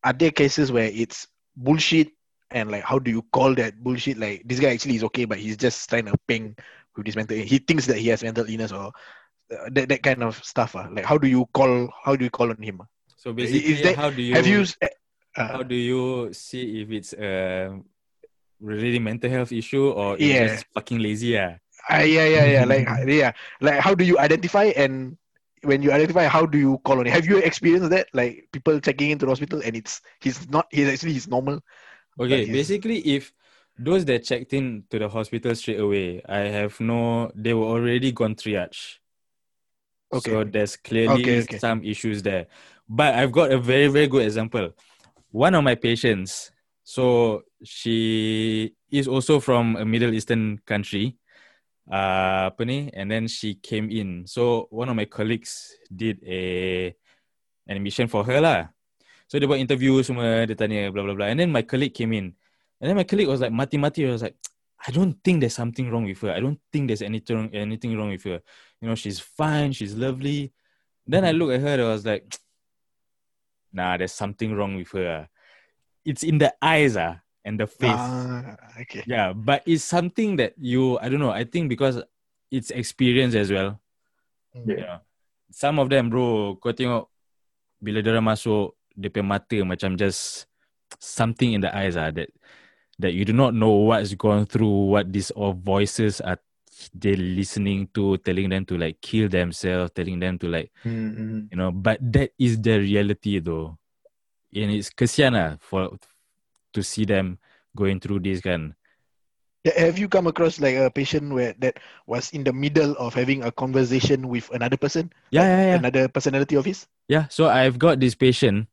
Are there cases where it's bullshit and like how do you call that bullshit? Like this guy actually is okay, but he's just trying to ping with this mental. He thinks that he has mental illness or uh, that that kind of stuff. Uh. Like how do you call how do you call on him? ah? So Is basically, that- how do you have you? how Uh, do you see if it's a really mental health issue or Yeah. just fucking lazy? Ah, uh, yeah, yeah, yeah. Like yeah, like how do you identify and when you identify, how do you call on it? Have you experienced that? Like people checking into the hospital and it's he's not he's actually he's normal. Okay, he's- basically, if those that checked in to the hospital straight away, I have no, they were already gone triage. Okay. So there's clearly Okay, okay. some issues there. But I've got a very, very good example. One of my patients, so she is also from a Middle Eastern country. Uh, apa? And then she came in. So one of my colleagues did a an admission for her lah. So they buat interview semua, dia tanya blah blah blah. And then my colleague came in. And then my colleague was like mati-mati. I was like, I don't think there's something wrong with her. I don't think there's anything anything wrong with her. You know, she's fine, she's lovely. Then I look at her, I was like, nah, there's something wrong with her. ah. It's in the eyes ah, and the face. Ah, okay. Yeah, but it's something that you I don't know. I think because it's experience as well. Yeah. Yeah. Some of them bro, kau tengok bila dia orang masuk dia punya mata macam just something in the eyes ah that that you do not know what's going through, what these all voices are they listening to, telling them to like kill themselves, telling them to like Mm-hmm. you know, but that is the reality though. And it's kesian lah for to see them going through this kan. Have you come across like a patient where that was in the middle of having a conversation with another person, Yeah, yeah, yeah. another personality of his? Yeah, so I've got this patient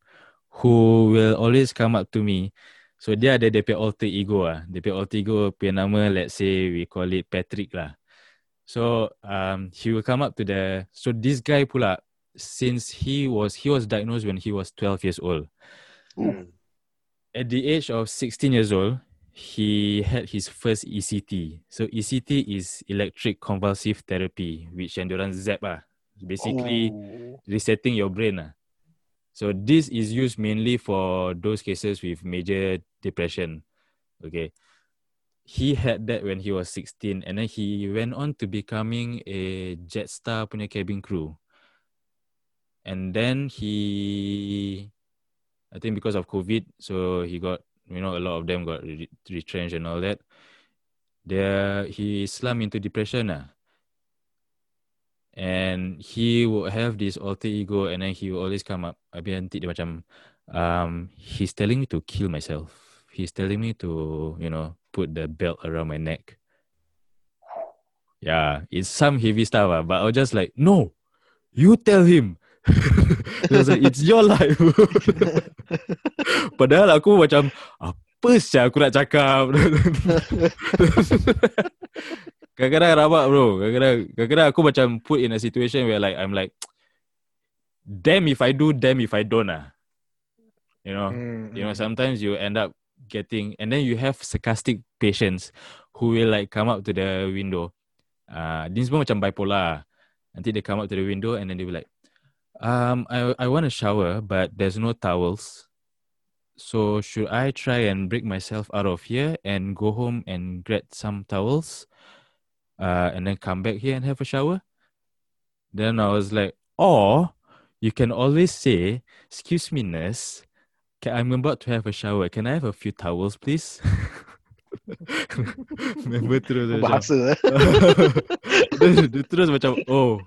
who will always come up to me. So dia ada dia punya alter ego ah. Dia punya alter ego punya nama let's say we call it Patrick lah. So um he will come up to the so this guy pula since he was he was diagnosed when he was 12 years old. Mm. At the age of 16 years old, he had his first ECT. So ECT is electric convulsive therapy which endurance zap ah. Basically Oh. resetting your brain. lah. So this is used mainly for those cases with major depression. Okay. He had that when he was 16 and then he went on to becoming a Jetstar punya cabin crew. And then he I think because of COVID, so he got you know a lot of them got re- retrenched and all that. There he slumped into depression. Ah and he would have this alter ego and then he will always come up habis nanti dia um he's telling me to kill myself he's telling me to you know put the belt around my neck yeah it's some heavy stuff ah, but I was just like no you tell him Was like, it's your life. Padahal aku macam apa sih aku nak cakap? Kadang-kadang rabak bro. Kadang-kadang Kadang-kadang aku macam Put in a situation where like I'm like Damn if I do Damn if I don't ah. You know, Mm, you know sometimes you end up getting and then you have sarcastic patients who will like come up to the window. Uh ni semua macam bipolar. Nanti they come up to the window and then they be like um I I want a shower but there's no towels so should I try and break myself out of here and go home and get some towels uh and then come back here and have a shower then I was like or you can always say excuse me nurse I'm about to have a shower. Can I have a few towels, please? Member terus macam, Bahasa eh. dia, dia terus macam, oh.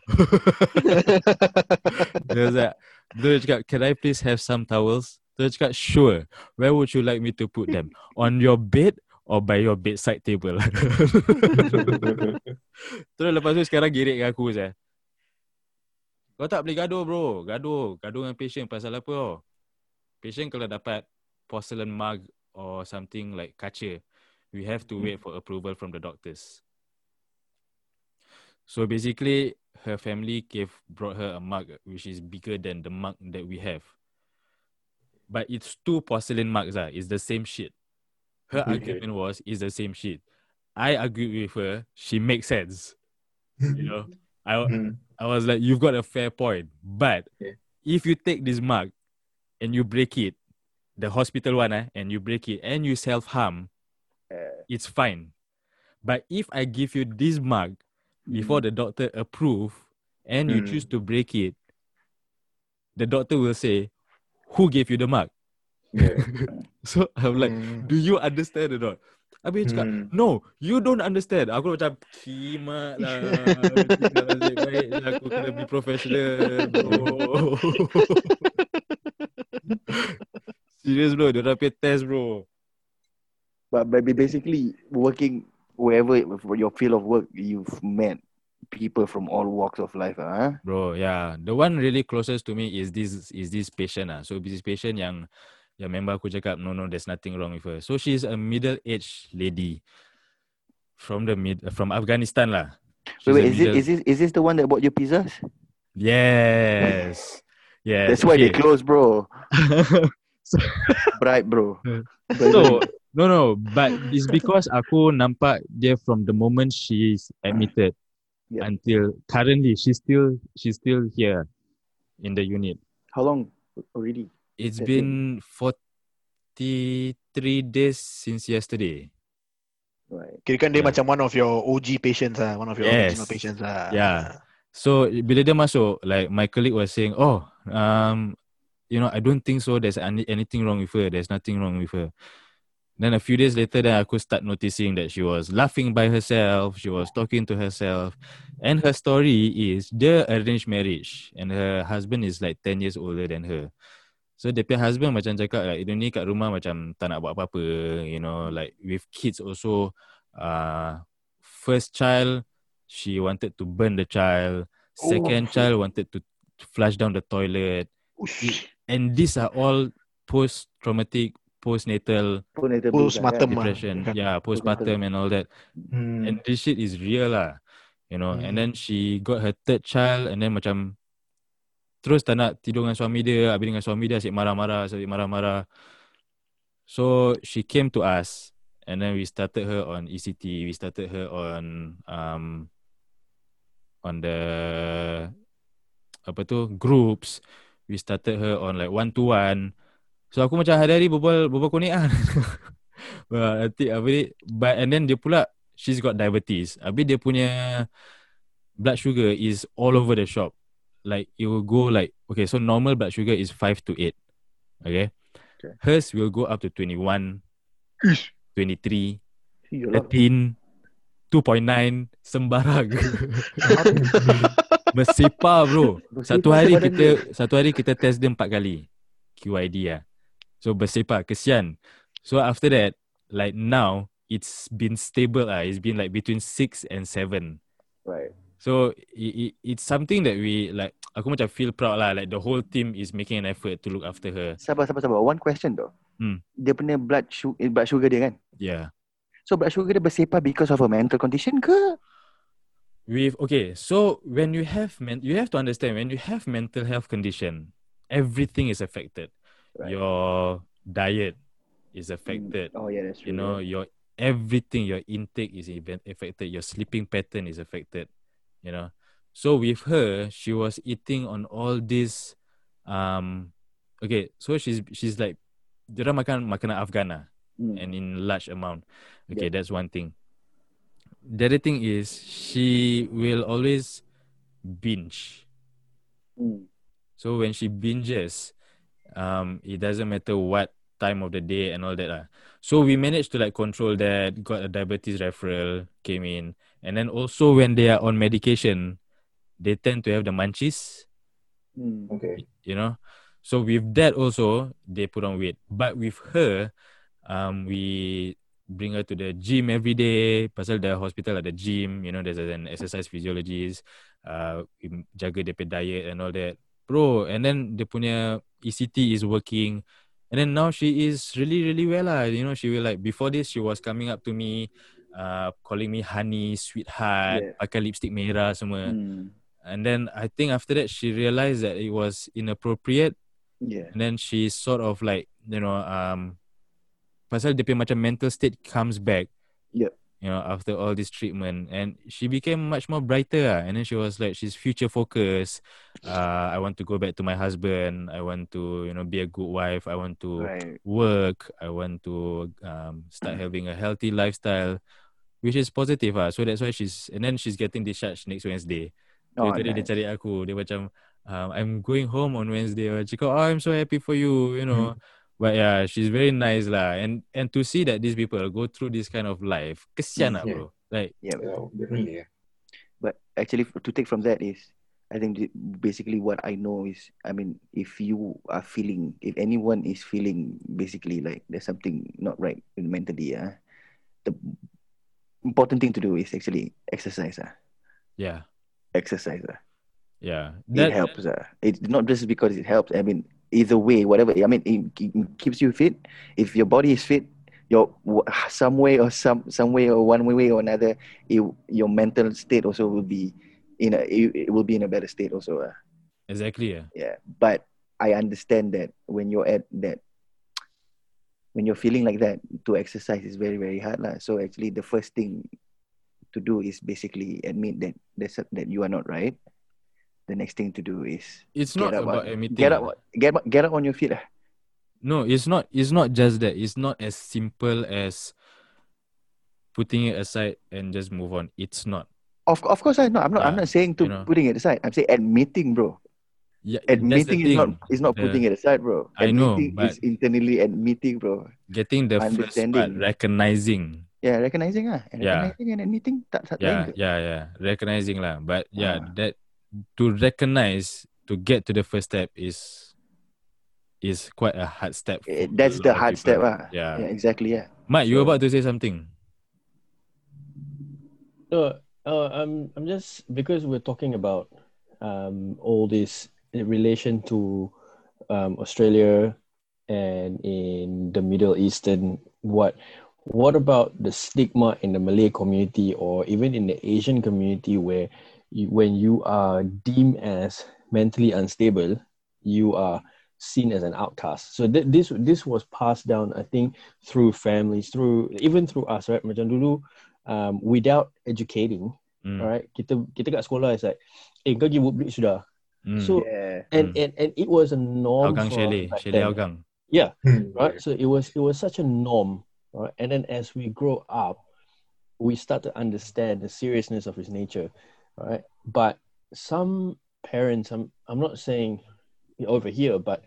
dia was like, dia cakap, can I please have some towels? Dia cakap, sure. Where would you like me to put them? On your bed or by your bedside table? terus lepas tu sekarang girik dengan aku saya. Kau tak boleh gaduh bro. Gaduh. Gaduh dengan patient pasal apa tau. Patient kalau dapat porcelain mug or something like kaca, we have to wait for approval from the doctors. So basically, her family gave brought her a mug which is bigger than the mug that we have. But it's two porcelain mugs. Ah, It's the same shit. Her Okay. argument was it's the same shit. I agreed with her. She makes sense. You know, I Mm. I was like, you've got a fair point. But Yeah. if you take this mug and you break it, the hospital one, eh, and you break it and you self harm, Uh, it's fine. But if I give you this mug before the doctor approve and you Mm. choose to break it, the doctor will say, Who gave you the mug? Yeah. So I'm like, Mm. Do you understand or not? Habis dia cakap. No, you don't understand. Aku macam kimak lah. Baik lah aku kena be professional bro. Serius bro, dia orang punya test bro. But, but basically, working wherever your field of work, you've met people from all walks of life, ah. Bro, yeah. The one really closest to me is this is this patient ah. So this patient yang yang member aku cakap no no there's nothing wrong with her. So she's a middle-aged lady from the mid from Afghanistan lah. She's Wait, wait, is it middle- is this is this the one that bought your pizzas? Yes. Yes. That's why they okay. close, bro. So- Bright, bro. So no no, but it's because aku nampak dia from the moment she's admitted Yeah. until currently she's still she's still here in the unit. How long already? It's That been 43 days since yesterday. Right. Kira kan dia Yeah. macam one of your OG patients lah, one of your Yes. original patients lah. Yeah. So bila dia masuk, like my colleague was saying, oh, um, you know, I don't think so. There's any, anything wrong with her. There's nothing wrong with her. Then a few days later, then I could start noticing that she was laughing by herself. She was talking to herself, and her story is the arranged marriage, and her husband is like 10 years older than her. So dia punya husband macam cakap like, dia ni kat rumah macam tak nak buat apa-apa, you know, like with kids also, uh, first child, she wanted to burn the child. Second Oh. child wanted to flush down the toilet. And these are all post-traumatic, postnatal Postnatal Postpartum ah. depression. Kan? Yeah, postpartum and all that. Mm. And this shit is real lah. You know, and then she got her third child and then macam terus tak nak tidur dengan suami dia, habis dengan suami dia asyik marah-marah, asyik marah-marah. So she came to us and then we started her on ECT, we started her on um on the apa tu groups, we started her on like one to one. So aku macam hari-hari berbual berbual konek ah. Nanti apa ni but and then dia pula she's got diabetes. Habis dia punya blood sugar is all over the shop. Like it will go like okay, so normal blood sugar is 5 to 8. Okay? Okay. Hers will go up to 21, 23, Yalah. 13, 2.9 sembarang. Bersepah bro. Satu hari kita satu hari kita test dia empat kali. QID lah. So bersepah kesian. So after that like now it's been stable ah. It's been like between 6 and 7. Right. So it, it, it's something that we like aku macam feel proud lah like the whole team is making an effort to look after her. Sabar, sabar, sabar. One question though. Hmm. Dia punya blood sugar, blood sugar dia kan? Yeah. So blood sugar dia bersepah because of a mental condition ke? With okay, so when you have men, you have to understand when you have mental health condition, everything is affected. Right. your diet is affected. Oh yeah, that's true. You know, your everything, your intake is even affected. Your sleeping pattern is affected. You know, so with her, she was eating on all this. Um, okay, so she's she's like, dia makan makanan Afghan lah, Mm. and in large amount. Okay, that's one thing. The other thing is she will always binge. Mm. So when she binges, um, it doesn't matter what time of the day and all that. lah. So we managed to like control that, got a diabetes referral, came in. And then also when they are on medication, they tend to have the munchies, Mm. Okay. you know. So with that also, they put on weight. But with her, um, we bring her to the gym every day. Pasal the hospital at the gym, you know, there's an exercise physiologist. Uh, we jaga dia diet and all that. Bro, and then dia punya ECT is working. And then now she is really, really well lah. You know, she will like, before this, she was coming up to me, uh, calling me honey, sweetheart, Yeah. pakai lipstick merah semua. Mm. And then I think after that, she realized that it was inappropriate Yeah. and then she sort of like you know um pasal dia punya macam mental state comes back Yep. You know after all this treatment. And she became much more brighter lah. and then she was like she's future focused. Uh i want to go back to my husband. I want to you know be a good wife. I want to Right. work. I want to um start having a healthy lifestyle which is positive ah. So that's why she's and then she's getting discharged next wednesday. Oh, So dia nice. cari aku. Dia macam um, I'm going home on Wednesday Dia cakap oh, I'm so happy for you You know But yeah She's very nice lah And and to see that these people Go through this kind of life Kesian lah Yeah. bro Like Yeah. Yeah, definitely. Yeah. But actually, to take from that is, I think basically what I know is, I mean, if you are feeling, if anyone is feeling basically like there's something not right mentally, uh, the important thing to do is actually exercise. Uh, Yeah exercise. Uh. Yeah it helps. Uh. It's not just because it helps. I mean, either way, whatever. I mean, it, it keeps you fit. If your body is fit, your some way or some some way or one way or another, it, your mental state also will be in a it, it will be in a better state also. Uh. Exactly yeah Yeah, but I understand that when you're at that, when you're feeling like that, to exercise is very very hard lah. So actually, the first thing to do is basically admit that that you are not right. The next thing to do is It's get not up, about on, admitting get up, get up- get up on your feet lah. No it's not It's not just that It's not as simple as Putting it aside And just move on It's not Of of course I know. I'm not. I'm not saying to you know. putting it aside. I'm saying admitting, bro. Yeah Admitting is not is not The- putting it aside, bro. I know, Admitting but- is internally admitting, bro. Getting the first part Understanding. Recognizing Yeah, recognizing ah, and Yeah. recognizing and admitting tak tak yeah yeah yeah recognizing lah but yeah Ah. that to recognize to get to the first step is is quite a hard step Eh, That's the hard step ah. yeah, Yeah, exactly. Yeah. Mike you were about to say something No, uh, I'm I'm just because we're talking about um, all this in relation to um, Australia and in the Middle Eastern. What what about the stigma in the Malay community or even in the Asian community where you, when you are deemed as mentally unstable, you are seen as an outcast. So th- this this was passed down, I think, through families, through even through us, right? Macam dulu, um, without educating, Mm, alright, kita kita kat sekolah is like, eh kau pergi buat break sudah. mm. So Yeah. and, Mm. and and it was a norm Hougang for us Chalet back Chalet then, Hougang right? So it was it was such a norm, right? And then as we grow up, we start to understand the seriousness of his nature, right? But some parents, I'm I'm not saying over here, but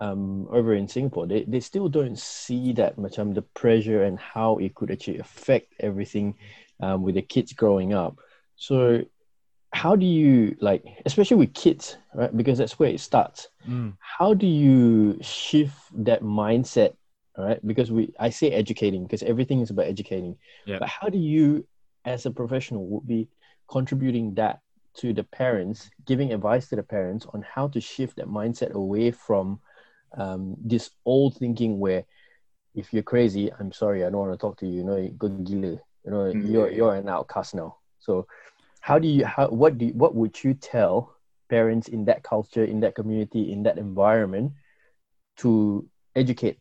um over in Singapore, they, they still don't see that much um the pressure and how it could actually affect everything um with the kids growing up. So how do you like especially with kids, right? Because that's where it starts Mm, how do you shift that mindset right? because we i say educating because everything is about educating Yeah. but how do you as a professional would be contributing that to the parents giving advice to the parents on how to shift that mindset away from um, this old thinking where if you're crazy i'm sorry i don't want to talk to you you know go gila you know Mm, you're you're an outcast now so how do you how what do you, what would you tell parents in that culture, in that community, in that environment to educate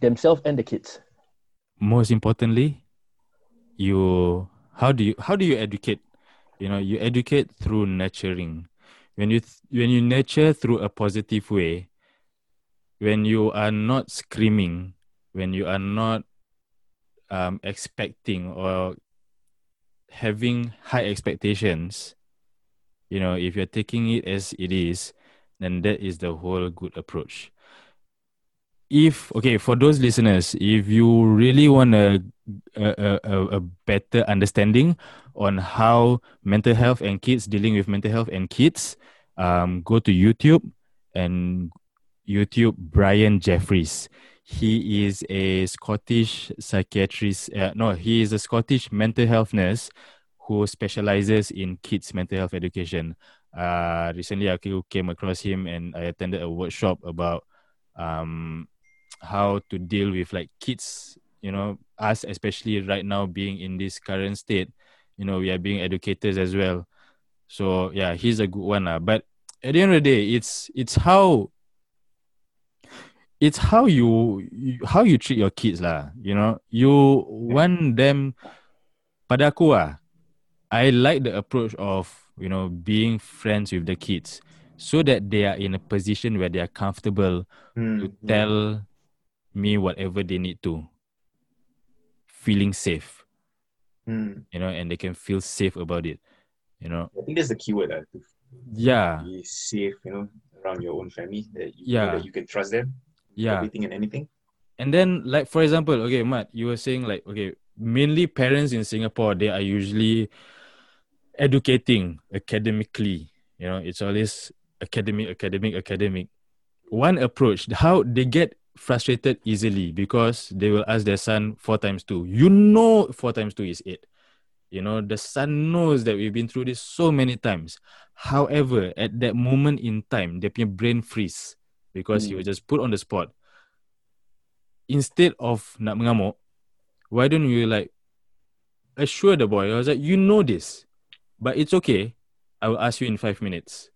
themselves and the kids? most importantly, you how do you how do you educate? You know, you educate through nurturing. When you th- when you nurture through a positive way, when you are not screaming, when you are not um, expecting or having high expectations, you know, if you're taking it as it is, then that is the whole good approach if okay for those listeners if you really want a a, a, a better understanding on how mental health and kids dealing with mental health and kids um, go to youtube and youtube brian jeffries. He is a scottish psychiatrist uh, no he is a scottish mental health nurse who specializes in kids mental health education. Uh, recently i came across him and i attended a workshop about um, how to deal with like kids you know us especially right now being in this current state you know we are being educators as well. So yeah he's a good one uh. but at the end of the day it's it's how it's how you, you how you treat your kids lah. You know you want them pada aku ah i like the approach of you know being friends with the kids so that they are in a position where they are comfortable Hmm, to tell me whatever they need to feeling safe hmm. you know and they can feel safe about it you know I think that's the keyword. Uh, to yeah be safe, you know, around your own family. That you Yeah. know that you can trust them. yeah Everything and anything. and then like for example okay matt you were saying like okay mainly parents in singapore they are usually educating academically you know it's always academic academic academic one approach how they get frustrated easily because they will ask their son four times two. You know four times two is eight. You know the son knows that we've been through this so many times. However at that moment in time their brain freeze because he Hmm. was just put on the spot. Instead of nak mengamuk why don't you like assure the boy? I was like you know this but it's okay. I will ask you in five minutes.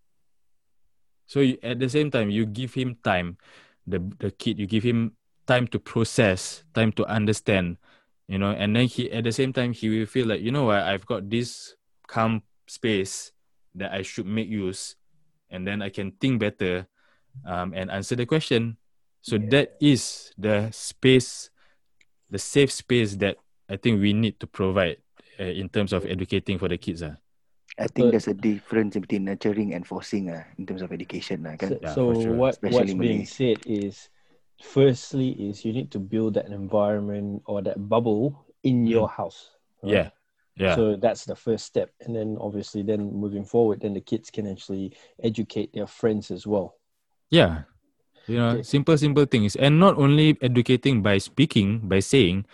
So you, at the same time you give him time the the kid you give him time to process time to understand you know and then he at the same time he will feel like you know what I've got this calm space that I should make use and then I can think better um, and answer the question so that is the space the safe space that I think we need to provide uh, in terms of educating for the kids ah. I think But- there's a difference between nurturing and forcing uh, in terms of education. Uh, So, kan? Yeah, so for sure. what Especially what's being said is, firstly, is you need to build that environment or that bubble in your house. yeah yeah So that's the first step, and then obviously, then moving forward, then the kids can actually educate their friends as well. Yeah. You know, Okay. simple, simple things. And not only educating by speaking, by saying,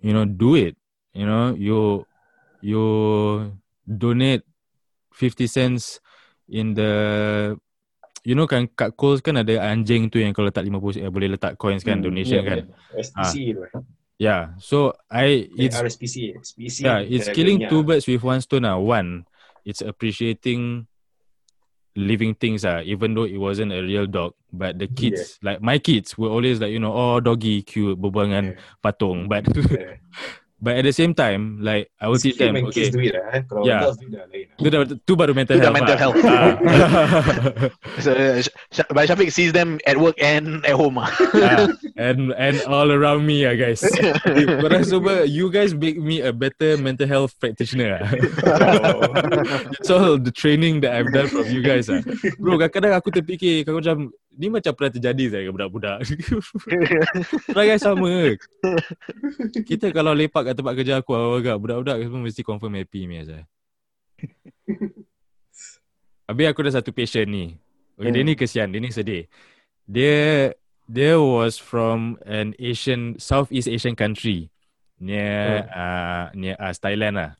you know, do it. You know, you you donate 50 cents in the you know kan kat Coles kan ada anjing tu yang kalau letak 50 sen eh, boleh letak coins kan Hmm, donation yeah, kan. SPC tu. eh. Yeah. So I Eh, it's RSPC. SPC. yeah, it's killing two birds with one stone. Ah, one, it's appreciating living things. Ah, even though it wasn't a real dog, but the kids, like my kids, were always like you know, oh doggy cute, berbual dengan Yeah. patung. But Yeah. but at the same time, like I will teach them. when kids Okay, do it lah. Eh. Kalau Yeah. adults do it dah lain. lah. tu, dah, tu baru mental Tu health. mental ah. health. Ah. So, uh, Sh- but Shafiq sees them at work and at home. ah. Ah, and and all around me, ah, guys. Korang semua, you guys make me a better mental health practitioner. ah. It's all the training that I've done from you guys ah. Bro, kadang-kadang aku terfikir kau macam ni macam pernah terjadi saya ke budak-budak. Perangai sama. Kita kalau lepak kat tempat kerja aku agak budak-budak semua mesti confirm happy ni saya. Habis aku ada satu patient ni. Okay, dia ni kesian, dia ni sedih. Dia dia was from an Asian Southeast Asian country near uh, near us Thailand lah.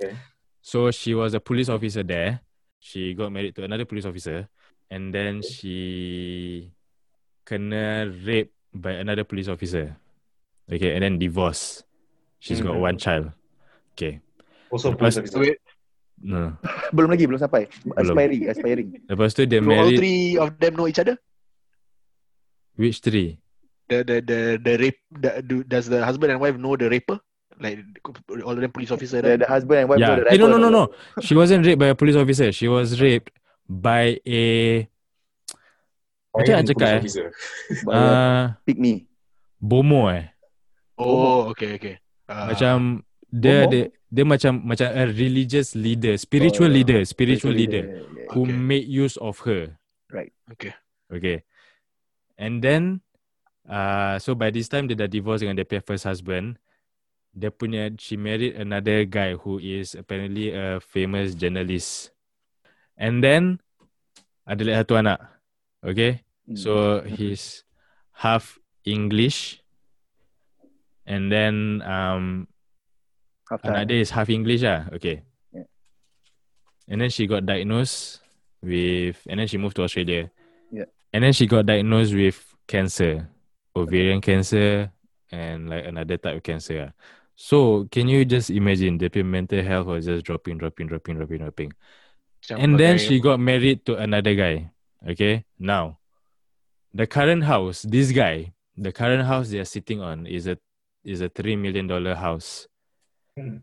Okay. So she was a police officer there. She got married to another police officer and then she kena rape by another police officer. Okay, and then divorced. She's got Mhm. one child. Okay. Also Lepas- police officer. Wait, No. Belum lagi, belum sampai. Belum. Aspiring, aspiring. Lepas tu dia do all married three of them know each other? Which three? The the the the rape. The, do, does the husband and wife know the raper? Like all of them police officer. The, Right? the husband and wife yeah. know the Eh, no, no, no, no. She wasn't raped by a police officer. She was raped by a Macam nak cakap, eh? uh, pick me. bomo eh. Oh, okay, okay. Uh, Macam dia Bomo? dia dia macam macam a religious leader, spiritual Oh, yeah. leader, spiritual leader Yeah, yeah. who Okay. made use of her. okay. Okay. And then uh so by this time dia dah divorce dengan dia punya first husband. Dia punya she married another guy who is apparently a famous journalist. And then ada lagi satu anak. Okay. Hmm. So he's half English. And then um Half anak dia is half English lah. Okay. Yeah. And then she got diagnosed with, and then she moved to Australia. Yeah. And then she got diagnosed with cancer, ovarian cancer, and like another type of cancer. lah. So can you just imagine the mental health was just dropping, dropping, dropping, dropping, dropping. Macam And then pakai- she got married to another guy. Okay. Now, the current house, this guy, the current house they are sitting on is a is a three million dollar house. Hmm.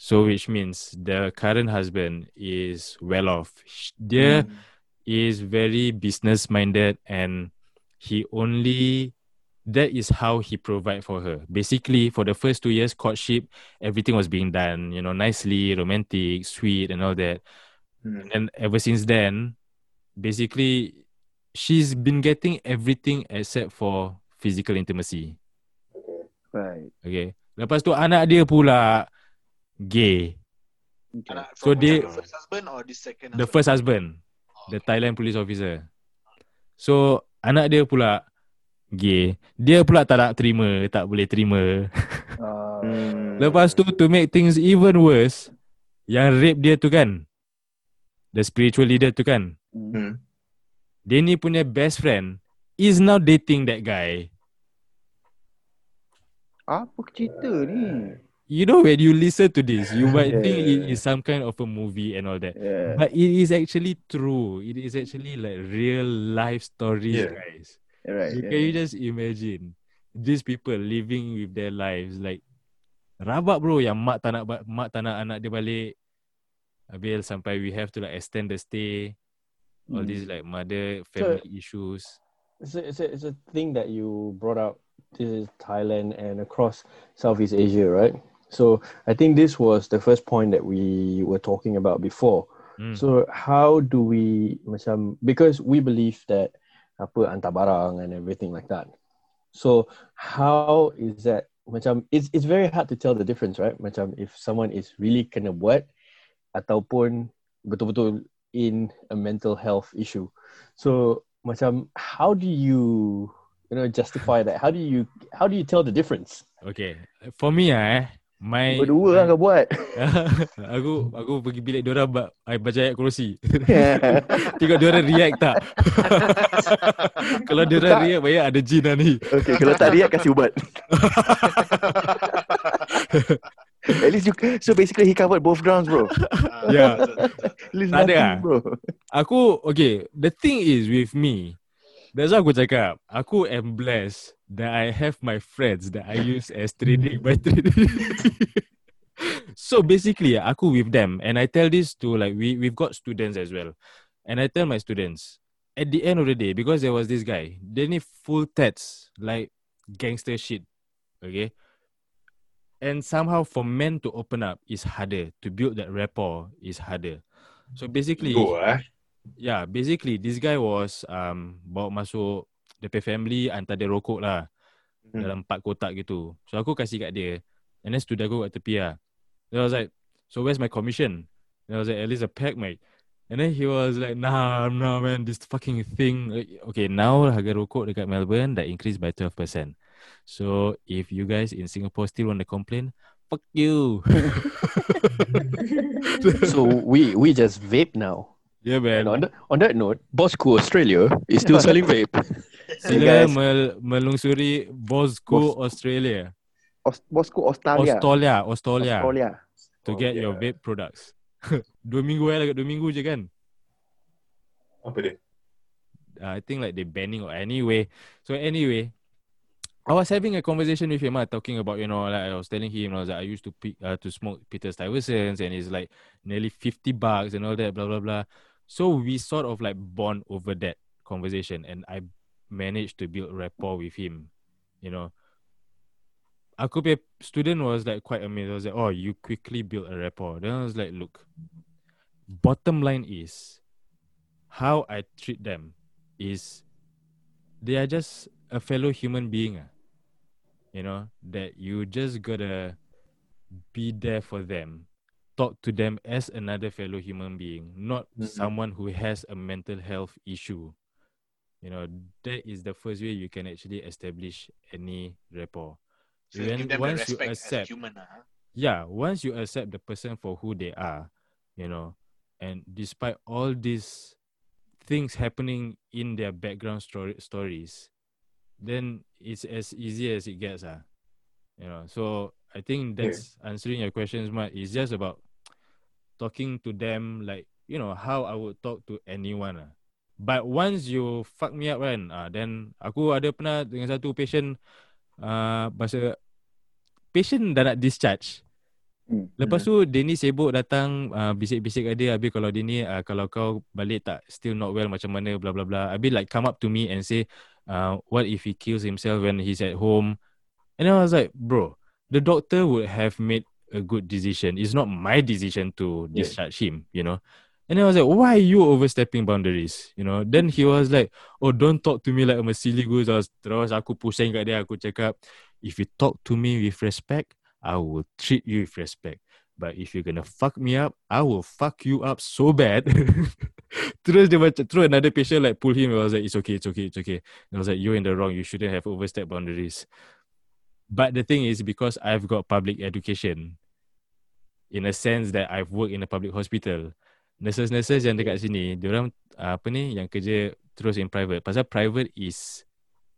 So which means the current husband is well off. Sh- Dia Hmm. is very business minded and he only that is how he provide for her. Basically, for the first two years courtship, everything was being done, you know, nicely, romantic, sweet, and all that. Hmm. And ever since then, basically, she's been getting everything except for physical intimacy. Right. Okay. Lepas tu anak dia pula gay. Okay. Anak So dia- the first husband or the second The husband? first husband, the Thailand police officer. So anak dia pula gay. Dia pula tak nak terima, tak boleh terima. Uh. Lepas tu to make things even worse, yang rape dia tu kan, the spiritual leader tu kan, mm. Hmm. dia ni punya best friend is now dating that guy. Apa cerita ni? You know when you listen to this, you might Yeah, think yeah, it is some kind of a movie and all that. Yeah. But it is actually true. It is actually like real life stories, Yeah. guys. right. You yeah. can you just imagine these people living with their lives like rabak bro yang mak tak nak mak tak nak anak dia balik. Habis sampai we have to like extend the stay. All Mm. these like mother family issues. It's a, it's, a, it's a thing that you brought up. This is Thailand and across Southeast Asia, right? So I think this was the first point that we were talking about before. Hmm. So how do we macam because we believe that apa antar barang and everything like that. So how is that macam it's it's very hard to tell the difference, right? Macam if someone is really kena buat ataupun betul-betul in a mental health issue. So macam how do you you know justify that? How do you how do you tell the difference? Okay. For me ah eh, my Berdua lah kau buat. aku aku pergi bilik dia orang baca ayat kursi. Tengok dia orang react tak. Kalau dia orang react bayar ada jin lah ni. okay, kalau tak react kasih ubat. At least you so basically he covered both grounds, bro. Yeah. At least Tak ada nothing, ah? bro. Aku okay, the thing is with me. That's why aku cakap, aku am blessed that I have my friends that I use as training by training. so basically, aku with them and I tell this to like we we've got students as well. And I tell my students, at the end of the day, because there was this guy, they need full tats, like gangster shit. Okay. And somehow for men to open up is harder. To build that rapport is harder. So basically, Go ah. yeah, basically this guy was um bawa masuk dia punya family hantar dia rokok lah Hmm. dalam empat kotak gitu. So aku kasih kat dia. And then student aku kat tepi lah. Then I was like, so where's my commission? Then I was like, at least a pack, mate. And then he was like, nah, nah, man, this fucking thing. Okay, now harga rokok dekat Melbourne dah increase by 12%. So if you guys in Singapore still want to complain, fuck you. So we we just vape now. yeah, And man. on, the, on that note, Bosco Australia is still selling vape. Hey, Sila guys. mel- melungsuri Bosco Australia. Aus- Bosco Australia. Australia, Australia, Australia. to get your vape products. dua minggu eh, lagi dua minggu je kan. Apa dia? uh, I think like they banning or anyway. So anyway, I was having a conversation with him, uh, talking about you know, like I was telling him, I was like, I used to pick, uh, to smoke Peter Stuyvesant's, and it's like nearly fifty bucks and all that, blah blah blah. So we sort of like bond over that conversation, and I managed to build rapport with him. You know, aku punya student was like quite amazed. I was like, oh, you quickly built a rapport. Then I was like, look, bottom line is how I treat them is they are just a fellow human being. ah. You know, that you just gotta be there for them. Talk to them as another fellow human being, not Mhm. someone who has a mental health issue. You know, that is the first way you can actually establish any rapport. So When- give them the once you respect as a accept- human. ah. yeah, once you accept the person for who they are, you know, and despite all these things happening in their background story stories, then it's as easy as it gets, ah. You know, so I think Yeah. that's answering your questions, Mat. It's just about talking to them like, you know, how I would talk to anyone. Ah. But once you fuck me up kan, ah, then aku ada pernah dengan satu patient uh, masa patient dah nak discharge. Hmm. Lepas tu dia ni sibuk datang uh, bisik-bisik kat dia habis kalau dia ni uh, kalau kau balik tak still not well macam mana bla bla bla. Habis like come up to me and say uh, what if he kills himself when he's at home. And I was like, bro, the doctor would have made a good decision. It's not my decision to Yeah. discharge him, you know. And I was like, why are you overstepping boundaries? You know. Then he was like, oh, don't talk to me like I'm a silly goose. I was, terus aku pusing kat dia. Aku cakap, if you talk to me with respect, I will treat you with respect. But if you're gonna fuck me up, I will fuck you up so bad. terus dia macam, terus another patient like pull him. I was like, it's okay, it's okay, it's okay. And I was like, you're in the wrong. You shouldn't have overstepped boundaries. But the thing is, because I've got public education, in a sense that I've worked in a public hospital, nurses-nurses yang dekat sini, diorang apa ni, yang kerja terus in private. Pasal private is,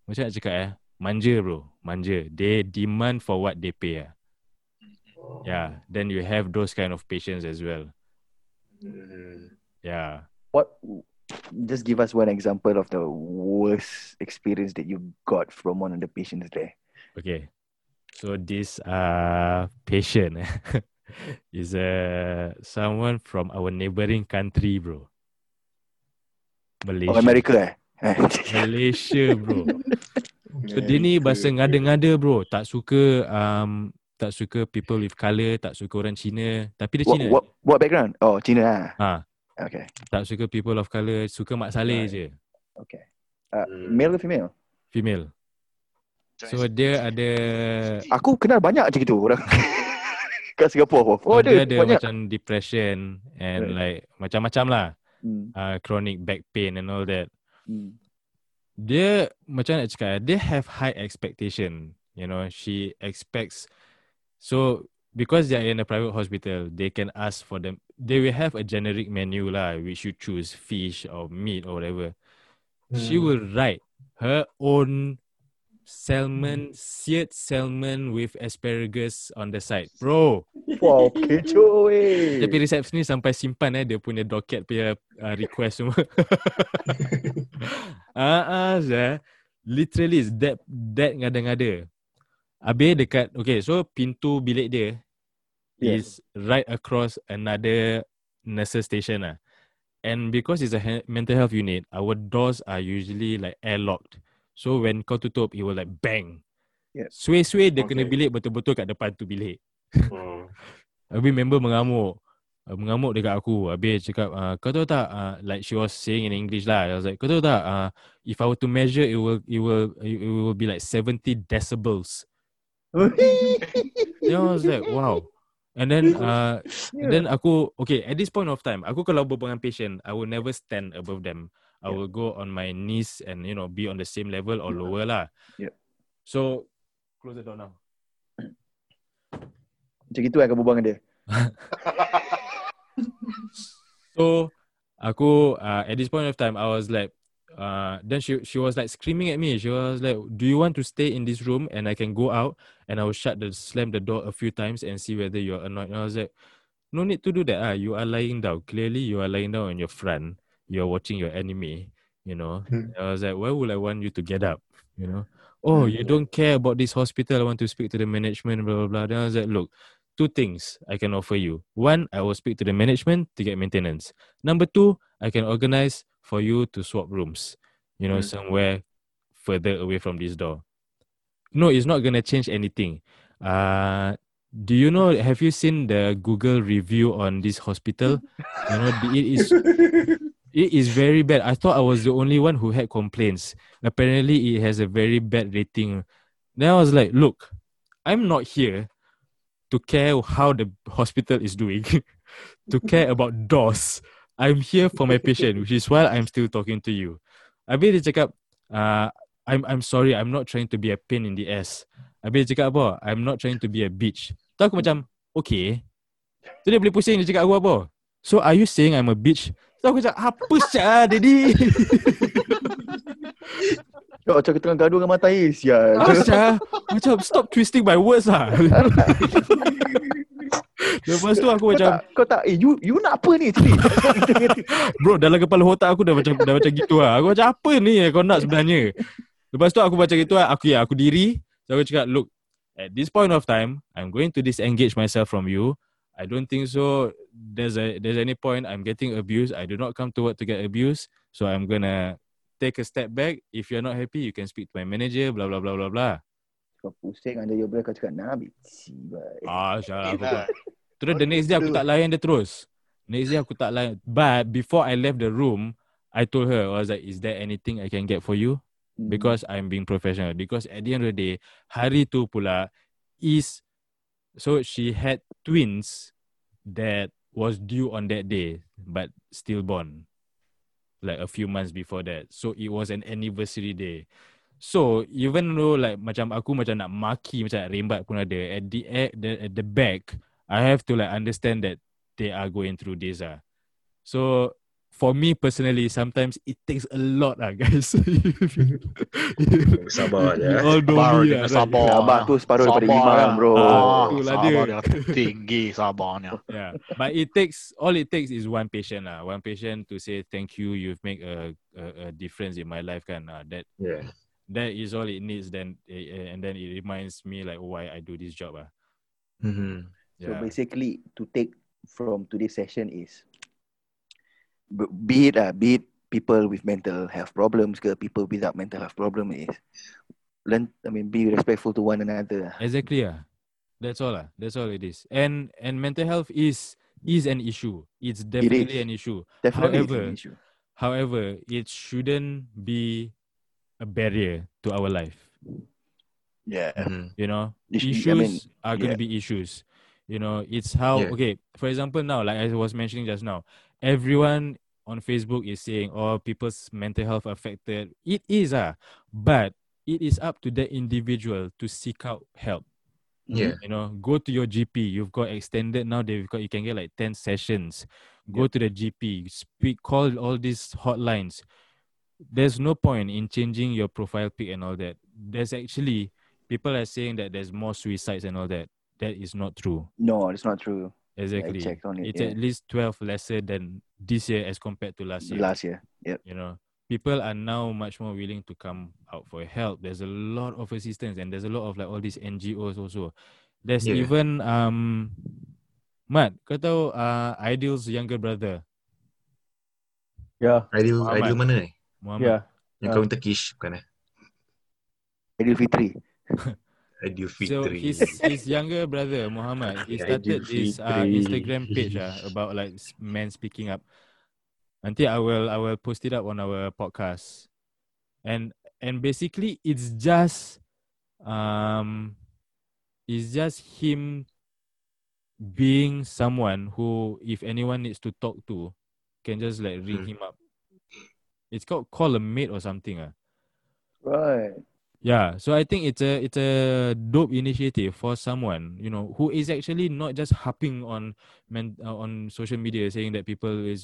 macam nak cakap eh, manja bro, manja. They demand for what they pay. ah. Yeah, then you have those kind of patients as well. Mm. Yeah. What? Just give us one example of the worst experience that you got from one of the patients there. Okay. So this uh patient is uh someone from our neighboring country, bro. Malaysia. Oh, America eh? Malaysia, bro. So dia ni bahasa ngada-ngada, bro. Tak suka um tak suka people with colour, tak suka orang Cina. Tapi dia what, Cina. what, what background? Oh, China ah. Ha, Okay. tak suka people of colour, suka Mak Saleh Right. je. Okay. Uh, Hmm. male ke female? Female. So dia ada Aku kenal banyak macam itu orang kat Singapore. Oh, oh, dia ada banyak. macam depression and Right. like macam-macam lah. Hmm. Uh, chronic back pain and all that. Hmm. dia macam nak cakap dia have high expectation you know she expects so because they are in a private hospital they can ask for them they will have a generic menu lah which you choose fish or meat or whatever she Hmm. will write her own salmon seared salmon with asparagus on the side bro Wow, kecoh weh. pergi receptionist sampai simpan eh dia punya docket punya uh, request semua. Ah ah uh, literally is that that ngada-ngada. Habis dekat okay so pintu bilik dia Yeah. is right across another nurses station lah. And because it's a he- mental health unit, our doors are usually like airlocked. So when kau tutup, it will like bang. Yeah. Sway-sway dia kena Okay. bilik betul-betul kat depan tu bilik. Oh. Habis member mengamuk. Uh, mengamuk dekat aku. Habis cakap, uh, kau tahu tak, uh, like she was saying in English lah. I was like, kau tahu tak, uh, if I were to measure, it will, it will, it will be like 70 decibels. Then I was like, wow. And then, uh, and then aku, okay, at this point of time, aku kalau berbual dengan patient, I will never stand above them. I Yeah. will go on my knees and, you know, be on the same level or lower lah. Yeah. So, close the door now. Macam gitu kau berbual dengan dia. So aku uh, at this point of time I was like uh then she she was like screaming at me. She was like, "Do you want to stay in this room and I can go out and I will shut the slam the door a few times and see whether you're annoyed." And I was like, "No need to do that. Ah, you are lying down. Clearly you are lying down on your front. You're watching your enemy You know, Hmm. I was like, why would I want you to get up? You know, oh, you don't care about this hospital. I want to speak to the management. Blah blah blah. Then I was like, look, two things I can offer you. One, I will speak to the management to get maintenance. Number two, I can organize for you to swap rooms. You know, Mm. somewhere further away from this door. No, it's not gonna change anything. Uh do you know have you seen the Google review on this hospital? you know, it is it is very bad. I thought I was the only one who had complaints. Apparently it has a very bad rating. Then I was like, look, I'm not here to care how the hospital is doing, to care about doors. I'm here for my patient, which is why I'm still talking to you. Habis dia cakap, uh, I'm I'm sorry, I'm not trying to be a pain in the ass. Habis dia cakap apa? I'm not trying to be a bitch. Tu aku macam, okay. Tu dia boleh pusing dia cakap aku apa? So are you saying I'm a bitch? Tu aku cakap, apa ah, Daddy? Kau macam tengah gaduh dengan mata air sial. Apa siap? Macam stop twisting my words lah. Lepas tu aku Kau macam, tak, kau tak, eh you you nak apa ni sini? bro dalam kepala otak aku dah macam dah macam gitu lah. Aku macam apa ni kau nak sebenarnya? Lepas tu aku macam gitu lah. Aku ya, aku diri. So aku cakap, look, at this point of time, I'm going to disengage myself from you. I don't think so. There's a there's any point I'm getting abused. I do not come to work to get abused. So I'm gonna take a step back. If you're not happy, you can speak to my manager. Blah blah blah blah blah. kau pusing under your breath kau cakap nak bitch. Ah, salah aku. Terus the next day aku tak layan dia terus. Next day aku tak layan. But before I left the room, I told her, I was like, is there anything I can get for you? Hmm. Because I'm being professional. Because at the end of the day, hari tu pula is so she had twins that was due on that day, but stillborn. Like a few months before that. So it was an anniversary day. So even though like macam aku macam nak maki macam nak rembat pun ada at the at the, at the back I have to like understand that they are going through this ah. So for me personally sometimes it takes a lot ah guys. Sabar je, You eh. all know Sabar, me kena ah, right? sabar. Sabar tu separuh daripada Sabar iman lah. bro. Ah, Itulah sabar dia. dia tinggi sabarnya. Yeah, but it takes all it takes is one patient lah. One patient to say thank you. You've made a a, a difference in my life kan. Uh, that Yeah. that is all it needs. Then eh, and then it reminds me like why I do this job ah. Mhm. So Yeah. basically to take from today's session is be it uh, be it people with mental health problems ke people without mental health problem is learn I mean be respectful to one another. Exactly ah. That's all ah. That's all it is. And and mental health is is an issue. It's definitely is. an issue. Definitely However, an issue. However, it shouldn't be a barrier to our life. Yeah. Mhm. You know, It should- issues I mean, are going to yeah. be issues. You know, it's how Yeah. okay. For example, now, like I was mentioning just now, everyone on Facebook is saying, "Oh, people's mental health affected." It is ah, but it is up to the individual to seek out help. Yeah. You know, go to your GP. You've got extended now. They've got you can get like ten sessions. Go to the GP. Speak. Call all these hotlines. There's no point in changing your profile pic and all that. There's actually people are saying that there's more suicides and all that. That is not true. No, it's not true. Exactly. checked on it, It's yeah. at least twelve lesser than this year as compared to last year. Last year. Yep. You know, people are now much more willing to come out for help. There's a lot of assistance and there's a lot of like all these NGOs also. There's Yeah. even um Mat, kau tahu uh, Ideal's younger brother, Yeah, Ideal, Muhammad. ideal mana ni? Muhammad. yeah. Yang Ah. kahwin Turkish bukan eh? Aidil Fitri. Aidil So his his younger brother Muhammad, he started this uh, Instagram page uh, about like men speaking up. Until I will I will post it up on our podcast, and and basically it's just um it's just him being someone who if anyone needs to talk to can just like ring Hmm. him up. It's called call a mate or something uh. Right. Yeah, so I think it's a it's a dope initiative for someone you know who is actually not just harping on men, uh, on social media saying that people is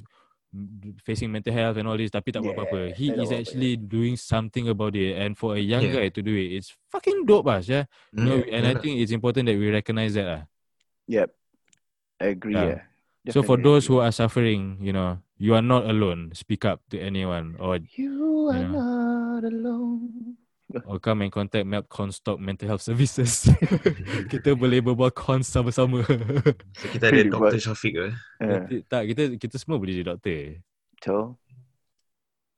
mm, facing mental health and all this tapi tak buat Yeah, apa-apa. He tak is buat actually doing something about it and for a young Yeah. guy to do it, it's fucking dope ah, yeah. You know, Hmm, and I think it's important that we recognize that ah. Yep. I agree. Yeah. Yeah. So for those agree. who are suffering, you know, you are not alone. Speak up to anyone or You are Yeah. not alone. Or come and contact Map Constock Mental Health Services. kita boleh berbual cons sama-sama. So, kita ada Dr. Shafiq eh. Uh, tak, kita kita semua boleh jadi doktor. so,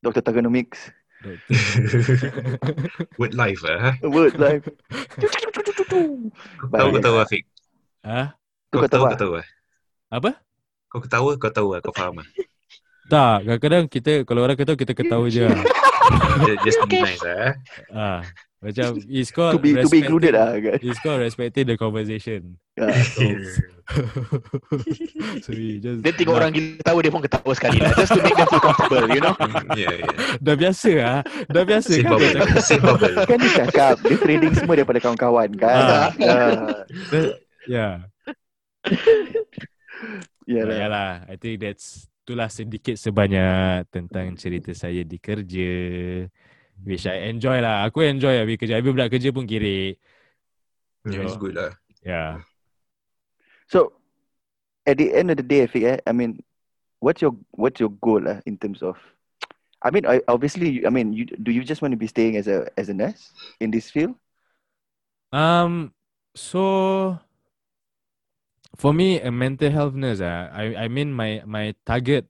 Dr. Tagonomics. Doktor. Word life eh. Word life. Kau tahu kau tahu Afiq. ah, Tu Kau kau tahu tahu ah? kau tahu apa? Kau ketawa kau tahu ah, kau faham ah. Tak, kadang-kadang kita kalau orang ketawa kita ketawa je. Just- Just be nice eh. ah, macam it's called To be to be included ah, respecting- guys. It's called respecting the conversation. So we just Dia tengok orang gila tahu dia pun ketawa sekali lah. Just to make them feel comfortable, you know. Yeah, yeah. dah biasa ah. Dah biasa kan dia bubble. bubble. Kan dia cakap Dia trading semua daripada kawan-kawan kan Ah. Ah, Yeah. Ya Ya lah lah. I think that's itulah sedikit sebanyak tentang cerita saya di kerja. Which I enjoy lah. Aku enjoy lah kerja. Habis budak kerja pun kira. Yeah, it's good lah. Yeah. So At the end of the day Afiq, eh, I mean What's your What's your goal lah In terms of I mean I, Obviously I mean you, Do you just want to be staying As a as a nurse In this field Um. So, for me, a mental health nurse. Ah, I I mean my my target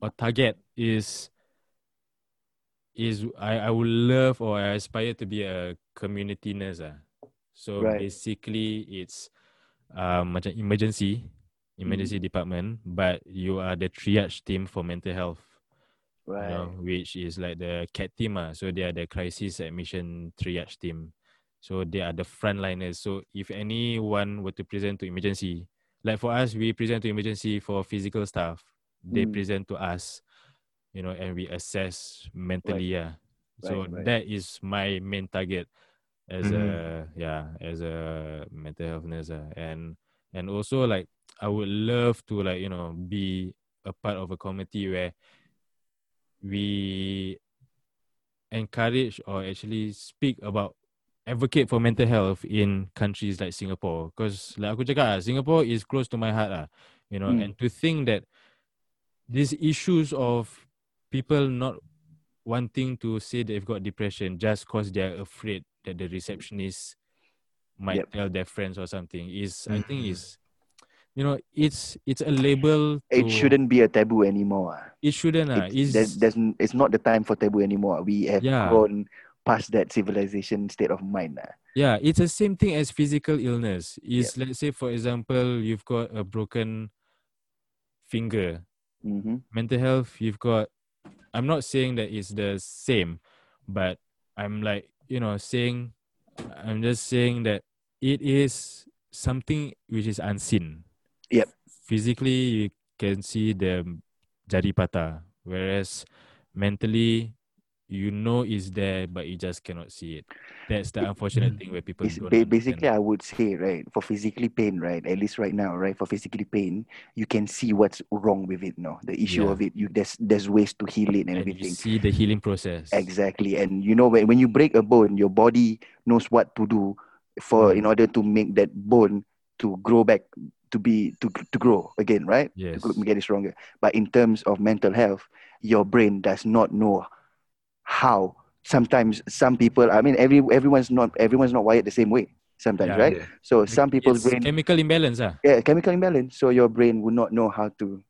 or target is is I I would love or I aspire to be a community nurse. Ah. So Right. basically, it's um macam emergency emergency department, but you are the triage team for mental health. you know, which is like the CAT team. Ah. So they are the crisis admission triage team. So they are the frontliners. So if anyone were to present to emergency, like for us, we present to emergency for physical stuff. They Mm. present to us, you know, and we assess mentally. Yeah. So Right, right. that is my main target as a yeah as a mental health nurse. And and also like I would love to like you know be a part of a committee where we encourage or actually speak about advocate for mental health in countries like Singapore because like aku cakap Singapore is close to my heart ah you know Mm. and to think that these issues of people not wanting to say they've got depression just because they're afraid that the receptionist might Yep. tell their friends or something is I think Mhm. is you know it's it's a label It to- shouldn't be a taboo anymore it shouldn't it's, It's, there's, there's, it's not the time for taboo anymore. We have Yeah. grown past that civilization state of mind. ah. Yeah, it's the same thing as physical illness. Is let's say for example you've got a broken finger. Mhm. Mental health, you've got I'm not saying that it's the same, but I'm like, you know, saying I'm just saying that it is something which is unseen. Yep. Physically you can see the jari patah, whereas mentally you know it's there but you just cannot see it. That's the unfortunate thing where people It's don't ba- basically, I would say, right, for physically pain, right, at least right now, right, for physically pain, you can see what's wrong with it. No, the issue Yeah. of it, you there's there's ways to heal it and, and you everything. see the healing process. Exactly, and you know when when you break a bone, your body knows what to do for in Mm. order to make that bone to grow back to be to to grow again, right? Yes. To get it stronger. But in terms of mental health, your brain does not know how. Sometimes some people, I mean, every everyone's not everyone's not wired the same way. Sometimes, Yeah. right? Yeah. So some people's It's brain, chemical imbalance. Ah. yeah, chemical imbalance. So your brain would not know how to,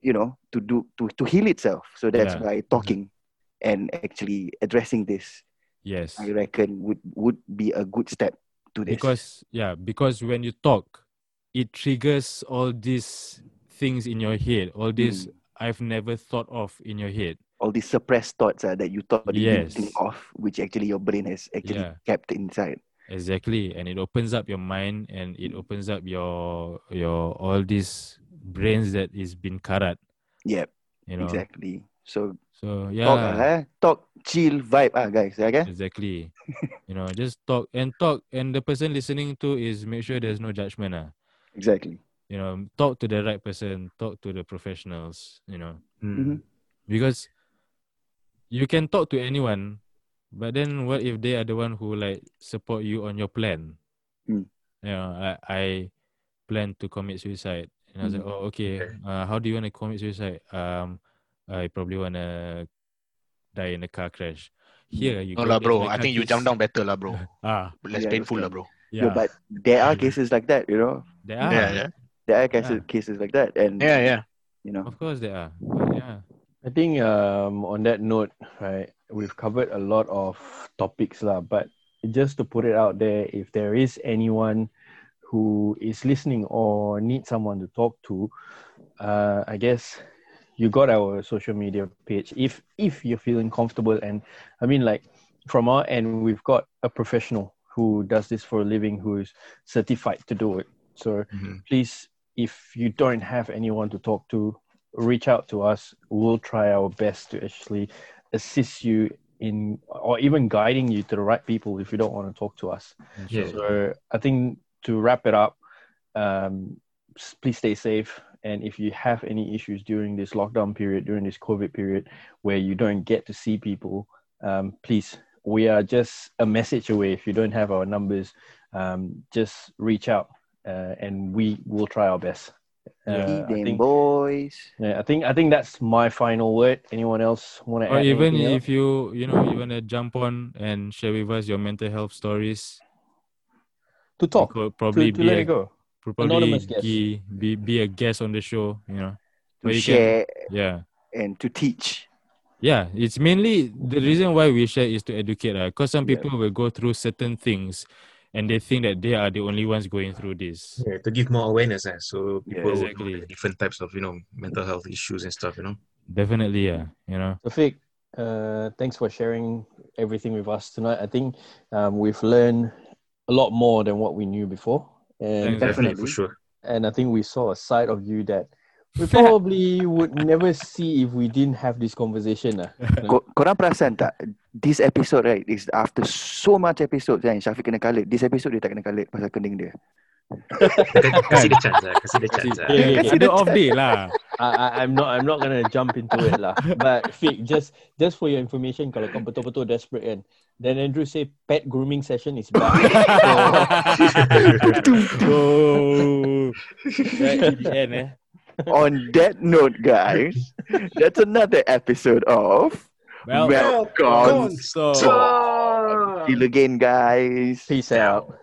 you know, to do to to heal itself. So that's Yeah. why talking and actually addressing this, Yes. I reckon, would would be a good step to this. Because yeah, because when you talk, it triggers all these things in your head. All these Mm. I've never thought of in your head. All these suppressed thoughts uh, that you thought you didn't think of, which actually your brain has actually Yeah. kept inside. Exactly, and it opens up your mind and it opens up your your all these brains that is been karat. Yep, You know. exactly. So So talk, yeah. ah, eh? talk, chill, vibe, ah, guys. Okay. Exactly. you know, just talk and talk and the person listening to is make sure there's no judgment. Ah. Exactly. You know, talk to the right person, talk to the professionals, you know. Mhm. Because you can talk to anyone, but then what if they are the one who like support you on your plan? Mm. You know, I, I plan to commit suicide. And I was like, Mm. oh, okay. Okay. Uh, how do you want to commit suicide? Um, I probably wanna die in a car crash. Here you No go, lah, bro. I think you jump down better lah, bro. Ah, Less Yeah, painful that's lah, bro. yeah, Yeah, but there are cases like that, you know. there are. Yeah, yeah, There are cases cases like that, and yeah, yeah. you know, Of course there are. I think um, on that note, right, we've covered a lot of topics, lah. But just to put it out there, if there is anyone who is listening or needs someone to talk to, uh, I guess you got our social media page. If if you're feeling comfortable, and I mean, like from our end, we've got a professional who does this for a living, who is certified to do it. So Mhm. please, if you don't have anyone to talk to, reach out to us. We'll try our best to actually assist you in, or even guiding you to the right people if you don't want to talk to us. Yeah. So I think to wrap it up, um, please stay safe. And if you have any issues during this lockdown period, during this COVID period, where you don't get to see people, um, please, we are just a message away. If you don't have our numbers, um, just reach out, uh, and we will try our best. Uh, I think, boys. yeah, I think I think that's my final word. Anyone else want to Or add even anything if you you know you wanna jump on and share with us your mental health stories, to talk, could to, probably to be let a, it go. probably guest. be, be be a guest on the show. You know. To Where you can- share Yeah. and to teach. Yeah, it's mainly the reason why we share is to educate. Because some Yeah. people will go through certain things and they think that they are the only ones going through this. Yeah, to give more awareness, eh, so Yeah, people will know exactly. the different types of you know mental health issues and stuff. You know. Definitely, yeah. You know. Tafik, uh, thanks for sharing everything with us tonight. I think um, we've learned a lot more than what we knew before, and Definitely Definitely. for sure. and I think we saw a side of you that we probably would never see if we didn't have this conversation. lah. Ko, korang perasan tak? This episode right is after so much episode kan Syafiq kena kalit. This episode dia tak kena kalit pasal kening dia. Kasih dia chance, lah. Kasih dia chance. lah. Okay, okay, Kasi okay. ada off day lah. I, I, I'm not I'm not gonna jump into it lah. But Fik, just just for your information, kalau kau betul-betul desperate kan, then Andrew say pet grooming session is back. oh, right to the end, eh? On that note, guys, that's another episode of Well, Welcome. so. See you again, guys. Peace out.